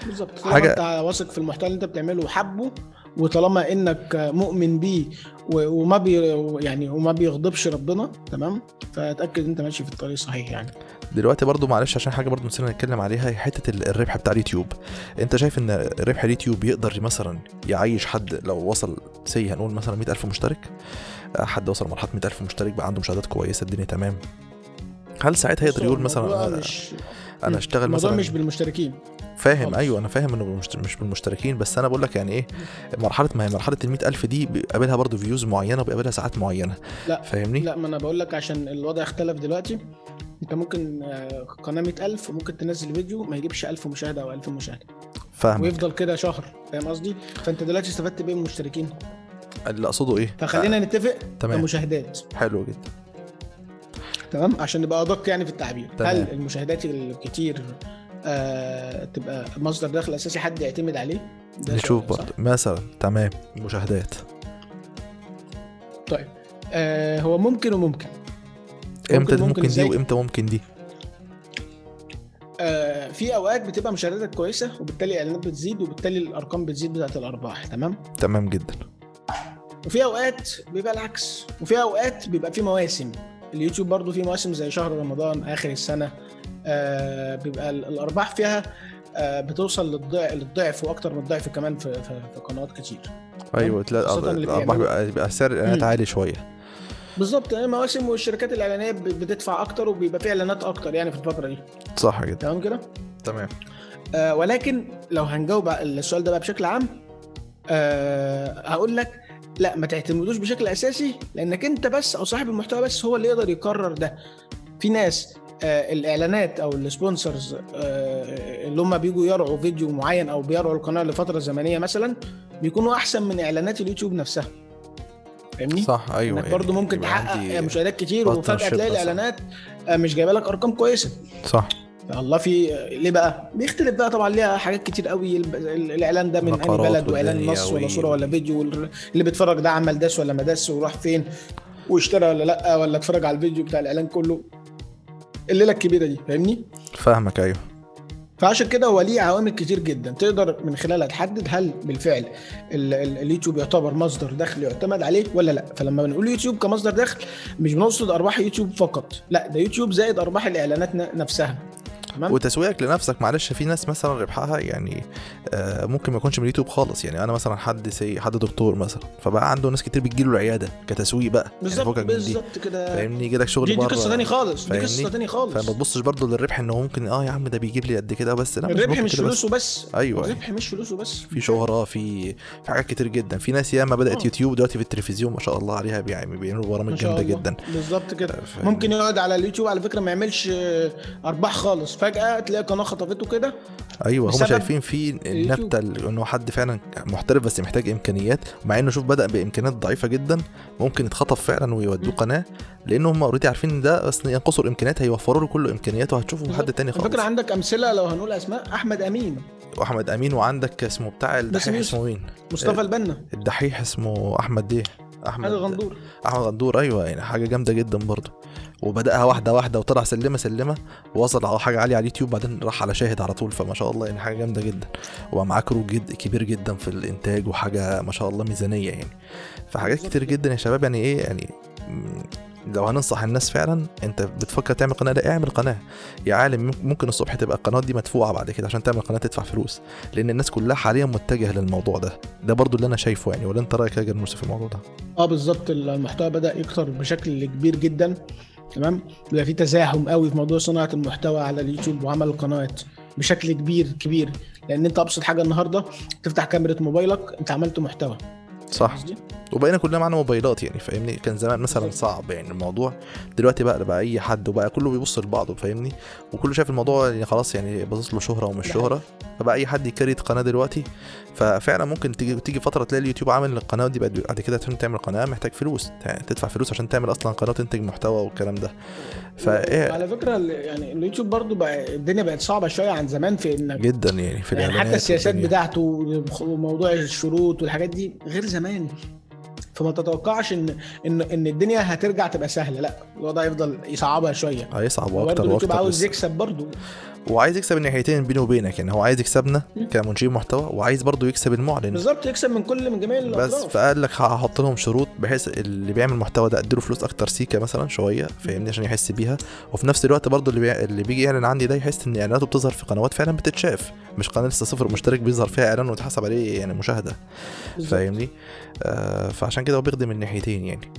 بالظبط. حاجة- انت واثق في المحتوى اللي انت بتعمله وحبه وطالما إنك مؤمن بيه وما بي يعني وما بيغضبش ربنا تمام؟ فتاكد إنت ماشي في الطريق الصحيح يعني. دلوقتي برضو معلش عشان حاجة برضو نسينا نتكلم عليها هي حتة ال- الربح بتاع اليوتيوب. أنت شايف إن ربح اليوتيوب يقدر مثلا يعيش حد لو وصل سي هنقول مثلا 100000 مشترك؟ آه، حد وصل مرحله 100000 مشترك بقى عنده مشاهدات كويسة الدنيا تمام. هل ساعتها يقدر يقول مثلا الموضوع أنا, أشتغل الموضوع مثلا مش بالمشتركين. فاهم. أيوه أنا فاهم إنه مش بالمشتركين بس أنا بقول لك يعني إيه مرحلة ما هي مرحلة ال 100000 دي بيقابلها برضو فيوز معينة وبيقابلها ساعات معينة. لا فاهمني؟ لا ما أنا بقول لك عشان الوضع اختلف دلوقتي أنت ممكن آه، قناة 100000 وممكن تنزل فيديو ما يجيبش 1000 مشاهدة أو 1000 مشاهدة. فاهمك. ويفضل كده شهر فاهم قصدي؟ فأنت دلوقتي استفدت بايه من المشتركين. اللي أقصده إيه؟ فخلينا نتفق تمام. كمشاهدات. حلو جدا. تمام؟ عشان نبقى أدق يعني في التعبير. تمام. هل المشاهدات الكتير آه تبقى مصدر دخل أساسي حد يعتمد عليه؟ نشوف؟ برضه. مثلا تمام. مشاهدات. طيب. آه هو ممكن وممكن. إمتى دي ممكن دي؟ وإمتى ممكن دي؟ آه في أوقات بتبقى مشاهداتك كويسة وبالتالي الاعلانات بتزيد وبالتالي الأرقام بتزيد بتاعت الأرباح. تمام؟ تمام جدا. وفي أوقات بيبقى العكس. وفي أوقات بيبقى في مواسم. اليوتيوب برضو في مواسم زي شهر رمضان آخر السنة آه بيبقى ال- الأرباح فيها آه بتوصل للضعف للضعف وأكتر من الضعف كمان في في, في قنوات كتير. أيوه تلاقي الأرباح بيبقى, بيبقى سعر الاعلانات. عالي شوية. بالظبط يعني مواسم والشركات الإعلانية بتدفع أكتر وبيبقى في إعلانات أكتر يعني في الفترة دي. صح جدا. تمام كده؟ تمام. آه ولكن لو هنجاوب السؤال ده بقى بشكل عام آه هقول لك لا ما تعتمدوش بشكل أساسي لأنك أنت بس أو صاحب المحتوى بس هو اللي يقدر يقرر ده في ناس آه الإعلانات أو ال sponsors آه اللي هم بيجوا يرعوا فيديو معين أو بيرعوا القناة لفترة زمنية مثلا بيكونوا أحسن من إعلانات اليوتيوب نفسها فاهمني؟ صح أيوه إنك برضه ممكن تحقق مشاهدات كتير وفجأة تلاقي. الإعلانات آه، مش جايبة لك أرقام كويسة صح الله في ليه بقى؟ بيختلف بقى طبعا ليها حاجات كتير قوي. الإعلان ده من أي بلد وإعلان نص ولا صورة ولا فيديو اللي بيتفرج ده عمل داس ولا ما داس وراح فين واشترى ولا لأ ولا اتفرج على الفيديو بتاع الإعلان كله. الليلة الكبيرة دي فاهمني؟ فاهمك أيوه. فعشان كده هو ليه عوامل كتير جدا. تقدر من خلالها تحدد هل بالفعل ال- ال- اليوتيوب يعتبر مصدر دخل يعتمد عليه ولا لأ. فلما بنقول يوتيوب كمصدر دخل مش بنقصد أرباح يوتيوب فقط لأ ده يوتيوب زائد أرباح الإعلانات نفسها. تمام. وتسويقك لنفسك معلش في ناس مثلا ربحها يعني آه ممكن ما يكونش من اليوتيوب خالص. يعني أنا مثلا حد سي حد دكتور مثلا فبقى عنده ناس كتير بتجيله العيادة كتسويق بقى يعني بالظبط دي. بالظبط كده. فاهمني؟ يجي لك شغل دي, دي قصة تاني خالص دي؟ قصة تاني خالص. فما تبصش برضه للربح إنه ممكن آه يا عم ده بيجيب لي قد كده بس لا مش الربح ممكن مش كده بس. فلوسه بس. أيوه. الربح مش فلوسه بس. في شهرة في في حاجات كتير جدا. في ناس ياما بدأت آه. يوتيوب دلوقتي في التلفزيون ما شاء الله عليها بيعملوا بيعملوا برامج الله. جدا. بالظبط كده؟ ممكن يقعد على اليوتيوب على فكرة ما يعملش آه، أرباح خالص. فجأة تلاقي قناه خطفته كده. أيوه هم شايفين في النبته ال- انه حد فعلا محترف بس محتاج إمكانيات مع إنه شوف بدأ بإمكانيات ضعيفة جدا ممكن يتخطف فعلا ويودوه. قناة لأن هم اوريدي عارفين ده بس ينقصوا الإمكانيات هيوفروا له كل إمكانياته هتشوفوا حد. تاني خالص. عندك أمثلة لو هنقول أسماء. أحمد أمين. وأحمد أمين وعندك اسمه بتاع الدحيح. اسمه مين؟ مصطفى البنا. الدحيح اسمه أحمد إيه أحمد غندور. أحمد غندور أيوه يعني حاجة جامدة جدا برضه. وبدأها واحدة واحدة وطلع سلمة سلمة ووصل على حاجة عالية على اليوتيوب بعدين راح على شاهد على طول. فما شاء الله يعني حاجة جامدة جدا. وبقى معاه كرو جد كبير جدا في الإنتاج وحاجة ما شاء الله ميزانية يعني. فحاجات كتير. جدا يا شباب يعني إيه يعني لو هننصح الناس فعلا أنت بتفكر تعمل قناة لا اعمل قناة. يا عالم ممكن الصبح تبقى القناة دي مدفوعة بعد كده عشان تعمل قناة تدفع فلوس لأن الناس كلها حاليا متجهة للموضوع ده. ده برضو اللي أنا شايفه يعني ولا أنت رأيك يا جرموس في الموضوع ده؟ آه بالظبط. المحتوى بدأ يكتر بشكل كبير جدا تمام؟ بيبقى في تزاحم قوي في موضوع صناعة المحتوى على اليوتيوب وعمل القنوات بشكل كبير كبير. لأن أنت أبسط حاجة النهارده تفتح كاميرا موبايلك أنت عملت محتوى. صح؟ وبقينا كلنا معانا موبايلات يعني فاهمني؟ كان زمان مثلا. صعب يعني الموضوع. دلوقتي بقى بقى أي حد وبقى كله بيبص لبعضه فاهمني؟ وكله شايف الموضوع يعني خلاص يعني باصص له شهرة ومش شهرة. فبقى أي حد يكريت قناة دلوقتي. ففعلا ممكن تيجي تيجي فترة تلاقي اليوتيوب عامل القناة دي بقت بعد كده عشان تعمل قناة محتاج فلوس تدفع فلوس عشان تعمل أصلا قناة تنتج محتوى والكلام ده. فايه على فكرة يعني اليوتيوب برضو بقى الدنيا بقت صعبة شوية عن زمان في إنك جدا يعني في يعني حتى السياسات. بتاعته وموضوع الشروط والحاجات دي غير زمان. فما تتوقعش ان ان إن الدنيا هترجع تبقى سهلة. لا الوضع يفضل يصعبها شوية. هيصعب وأكتر وأكتر عاوز. يكسب برضه. وعايز يكسب الناحيتين بينه وبينك يعني هو عايز يكسبنا مم. كمنشئين محتوى وعايز برضه يكسب المعلن بالظبط يكسب من كل من جميع بس الاطراف فقال لك هحط لهم شروط بحيث اللي بيعمل محتوى ده أديله فلوس أكتر سيكه مثلا شوية فاهمني؟ عشان يحس بيها. وفي نفس الوقت برضه اللي, بي... اللي بيجي يعلن عندي ده يحس إن إعلاناته بتظهر في قنوات فعلا بتتشاف. مش قناة لسه صفر مشترك بيظهر فيها إعلان ويتحسب عليه يعني مشاهدة. فاهمني؟ آه فعشان كده هو بيخدم الناحيتين يعني.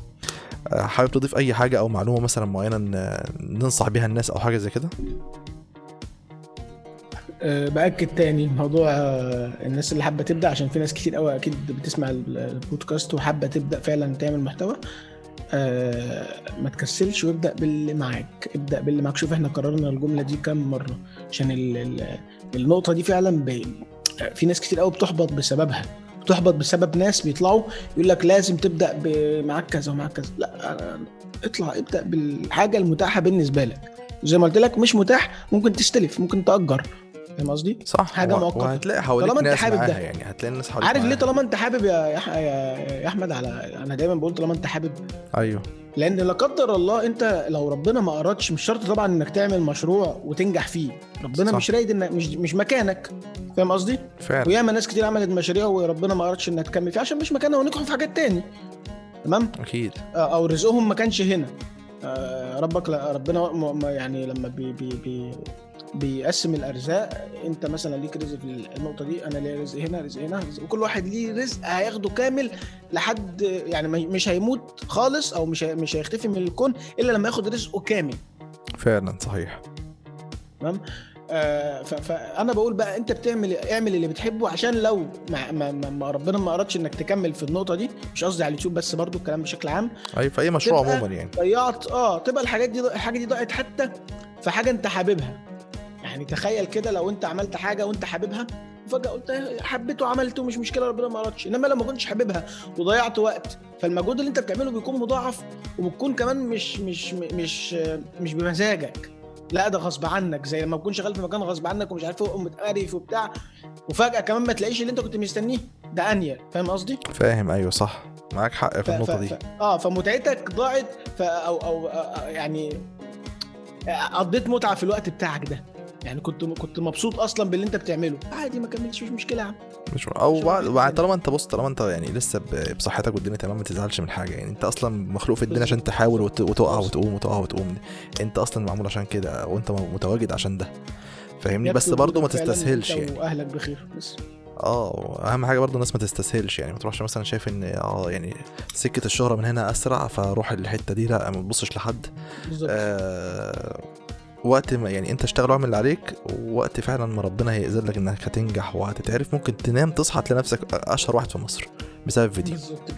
آه حابب تضيف أي حاجة أو معلومة مثلا معينة ننصح بيها الناس أو حاجة زي كده؟ بأكد تاني موضوع آه، الناس اللي حابة تبدأ عشان في ناس كتير قوي أكيد بتسمع ال- البودكاست وحابة تبدأ فعلا تعمل محتوى. أه ما تكسلش وابدأ باللي معاك ابدأ باللي معاك. شوف إحنا قررنا الجملة دي كام مرة عشان ال ال النقطة دي فعلا. في ناس كتير قوي بتحبط بسببها. بتحبط بسبب ناس بيطلعوا يقول لك لازم تبدأ معاك كذا ومعاك كذا. لا آه، اطلع ابدأ بالحاجة المتاحة بالنسبة لك. زي ما قلت لك مش متاح ممكن تستلف ممكن تأجر. فاهم قصدي؟ صح. حاجة و- مؤقتة. وهتلاقي حواليك طالما انت حابب ده. يعني هتلاقي الناس حواليك عارف ليه. طالما انت حابب يا يا, أحمد؟ على أنا دايما بقول طالما انت حابب. أيوه. لأن لا قدر الله انت لو ربنا ما أرادش مش شرط طبعا إنك تعمل مشروع وتنجح فيه. ربنا صح. مش رايد انك مش مش مكانك. فاهم قصدي؟ فعلا. وياما ناس كتير عملت مشاريع وربنا ما أرادش انها تكمل فيها عشان مش مكانها ونجحوا في حاجات تاني. تمام؟ أكيد. آه، أو رزقهم ما كانش هنا. آه، ربك ربنا يعني لما بي بي بي بيقسم الأرزاق. أنت مثلا ليك رزق في النقطة دي أنا ليا رزق هنا رزق هنا رزق. وكل واحد ليه رزق هياخده كامل لحد يعني مش هيموت خالص أو مش مش هيختفي من الكون إلا لما ياخد رزقه كامل. فعلا صحيح. تمام؟ آه، فانا بقول بقى أنت بتعمل اعمل اللي بتحبه عشان لو ما, ما, ما, ربنا ما أرادش إنك تكمل في النقطة دي. مش قصدي على اليوتيوب بس برضو الكلام بشكل عام. أي في أي مشروع عموما يعني. ضيعت آه تبقى الحاجات دي الحاجة دي ضاعت حتى في حاجة أنت حاببها. يعني تخيل كده لو انت عملت حاجة وانت حاببها وفجاه قلت حبيته وعملته مش مشكلة ربنا ما أردش. إنما لو ما كنتش حاببها وضيعت وقت فالمجهود اللي انت بتعمله بيكون مضاعف وبتكون كمان مش مش مش مش بمزاجك. لا ده غصب عنك. زي لما تكون شغال في مكان غصب عنك ومش عارف إيه ومتقرف وبتاع وفجأة كمان ما تلاقيش اللي انت كنت مستنيه. ده انيل فاهم قصدي؟ فاهم. أيوه صح. معاك حق في النقطة دي. آه فمتعتك ضاعت أو أو يعني قضيت متعة في الوقت بتاعك ده. يعني كنت كنت مبسوط أصلا باللي أنت بتعمله. عادي ما كملتش مش مشكلة يا عم. مش أو بعد طالما أنت بص طالما أنت يعني لسه ب- بصحتك والدنيا تمام ما تزعلش من حاجة. يعني أنت أصلا مخلوق في الدنيا عشان تحاول وت- وتقع وتقوم وتقع وتقوم. أنت أصلا معمول عشان كده وأنت متواجد عشان ده. فاهمني؟ بس برضه ما تستسهلش يعني. وأهلك بخير بس. آه اهم حاجة برضه الناس ما تستسهلش يعني. ما تروحش مثلا شايف إن آه يعني سكة الشهرة من هنا أسرع فروح الحتة دي. لا ما تبصش لحد. بالظبط. آه وقت ما يعني انت اشتغل واعمل اللي عليك ووقت فعلا ما ربنا هيأذن لك إنك هتنجح وهتتعرف. ممكن تنام تصحى تلاقي نفسك أشهر واحد في مصر بسبب فيديو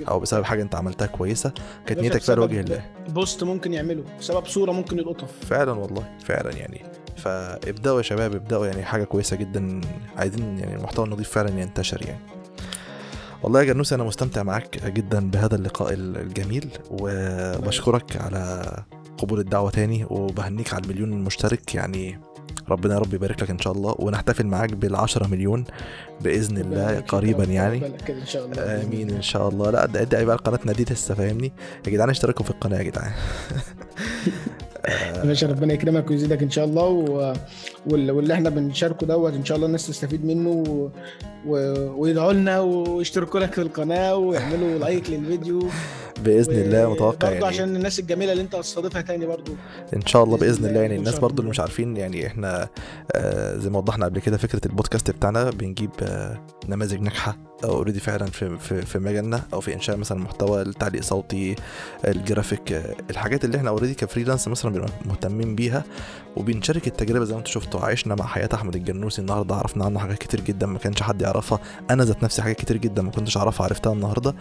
أو بسبب حاجة أنت عملتها كويسة. كانت نيتك فيها لوجه الله. بوست ممكن يعمله بسبب صورة ممكن يلقطها. فعلا والله فعلا يعني. فابدأوا يا شباب ابدأوا يعني حاجة كويسة جدا. عايزين يعني المحتوى النظيف فعلا ينتشر يعني. والله يا جنوس أنا مستمتع معاك جدا بهذا اللقاء الجميل. وبشكرك على قبول الدعوة تاني وبهنيك على المليون مشترك يعني ربنا يا رب يبارك لك إن شاء الله ونحتفل معاك بالعشرة مليون بإذن الله قريبا. يعني إن شاء الله آمين. إن شاء الله لا ده ادعي بقى قناتنا دي لسه فاهمني يا جدعان اشتركوا في القناة يا جدعان يا باشا ربنا يكرمك ويزيدك إن شاء الله و... وال- واللي إحنا بنشاركه دوت إن شاء الله الناس تستفيد منه و... و... ويدعوا لنا ويشتركوا لك في القناة ويعملوا لايك للفيديو. بإذن الله متوقع برضه يعني. عشان الناس الجميلة اللي أنت هتستضيفها تاني برضه إن شاء الله بإذن الله يعني الناس برضو اللي. مش عارفين يعني إحنا آه زي ما وضحنا قبل كده فكرة البودكاست بتاعنا بنجيب آه نماذج ناجحة. already فعلا في, في في مجالنا أو في إنشاء مثلا محتوى التعليق صوتي الجرافيك الحاجات اللي إحنا already ك freelance مثلا بنبقى مهتمين بيها وبنشارك التجربة زي ما أنتم شفتوا عشنا مع حياة أحمد الجرنوسي النهارده عرفنا عنه حاجات كتير جدا ما كانش حد يعرفها. أنا ذات نفسي حاجات كتير جدا ما كنتش أعرفها عرفتها النهارده.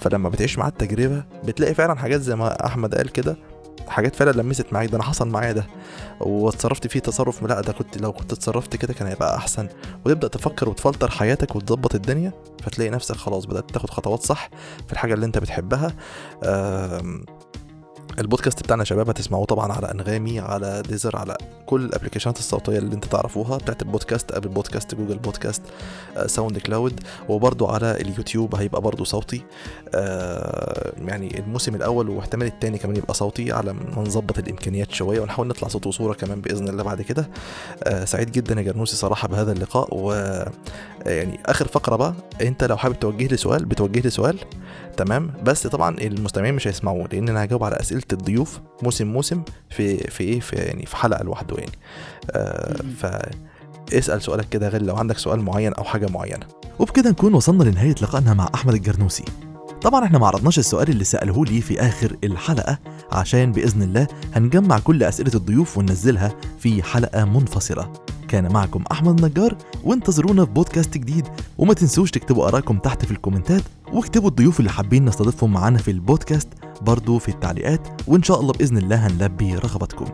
فلما بتعيش معاه التجربة بتلاقي فعلا حاجات زي ما أحمد قال كده حاجات فعلا لمست معاك ده أنا حصل معايا ده. واتصرفت فيه تصرف لا ده كنت لو كنت اتصرفت كده كان هيبقى أحسن. وتبدا تفكر وتفلتر حياتك وتظبط الدنيا فتلاقي نفسك خلاص بدأت تاخد خطوات صح في الحاجة اللي أنت بتحبها. البودكاست بتاعنا يا شباب هتسمعوه طبعا على أنغامي على ديزر على كل الأبلكيشنات الصوتية اللي أنت تعرفوها بتاعت البودكاست Apple Podcasts Google Podcasts آه، SoundCloud وبرضو على اليوتيوب هيبقى برضو صوتي. آه، يعني الموسم الأول واحتمال التاني كمان يبقى صوتي على ما نظبط الإمكانيات شوية ونحاول نطلع صوت وصورة كمان بإذن الله بعد كده. آه، سعيد جدا يا جرنوسي صراحة بهذا اللقاء و يعني آخر فقرة بقى أنت لو حابب توجه لي سؤال بتوجه لي سؤال. تمام. بس طبعا المستمعين مش هيسمعوه لأن أنا هجاوب على أسئلة الضيوف موسم موسم في في إيه؟ في يعني في حلقة لوحده يعني. آه. ف اسال سؤالك كده غير لو عندك سؤال معين أو حاجة معينة. وبكده نكون وصلنا لنهاية لقائنا مع أحمد الجرنوسي. طبعا إحنا ما عرضناش السؤال اللي سأله لي في آخر الحلقة عشان بإذن الله هنجمع كل أسئلة الضيوف وننزلها في حلقة منفصلة. كان معكم أحمد نجار وانتظرونا في بودكاست جديد. وما تنسوش تكتبوا آراءكم تحت في الكومنتات واكتبوا الضيوف اللي حابين نستضيفهم معانا في البودكاست برضو في التعليقات وإن شاء الله بإذن الله هنلبي رغبتكم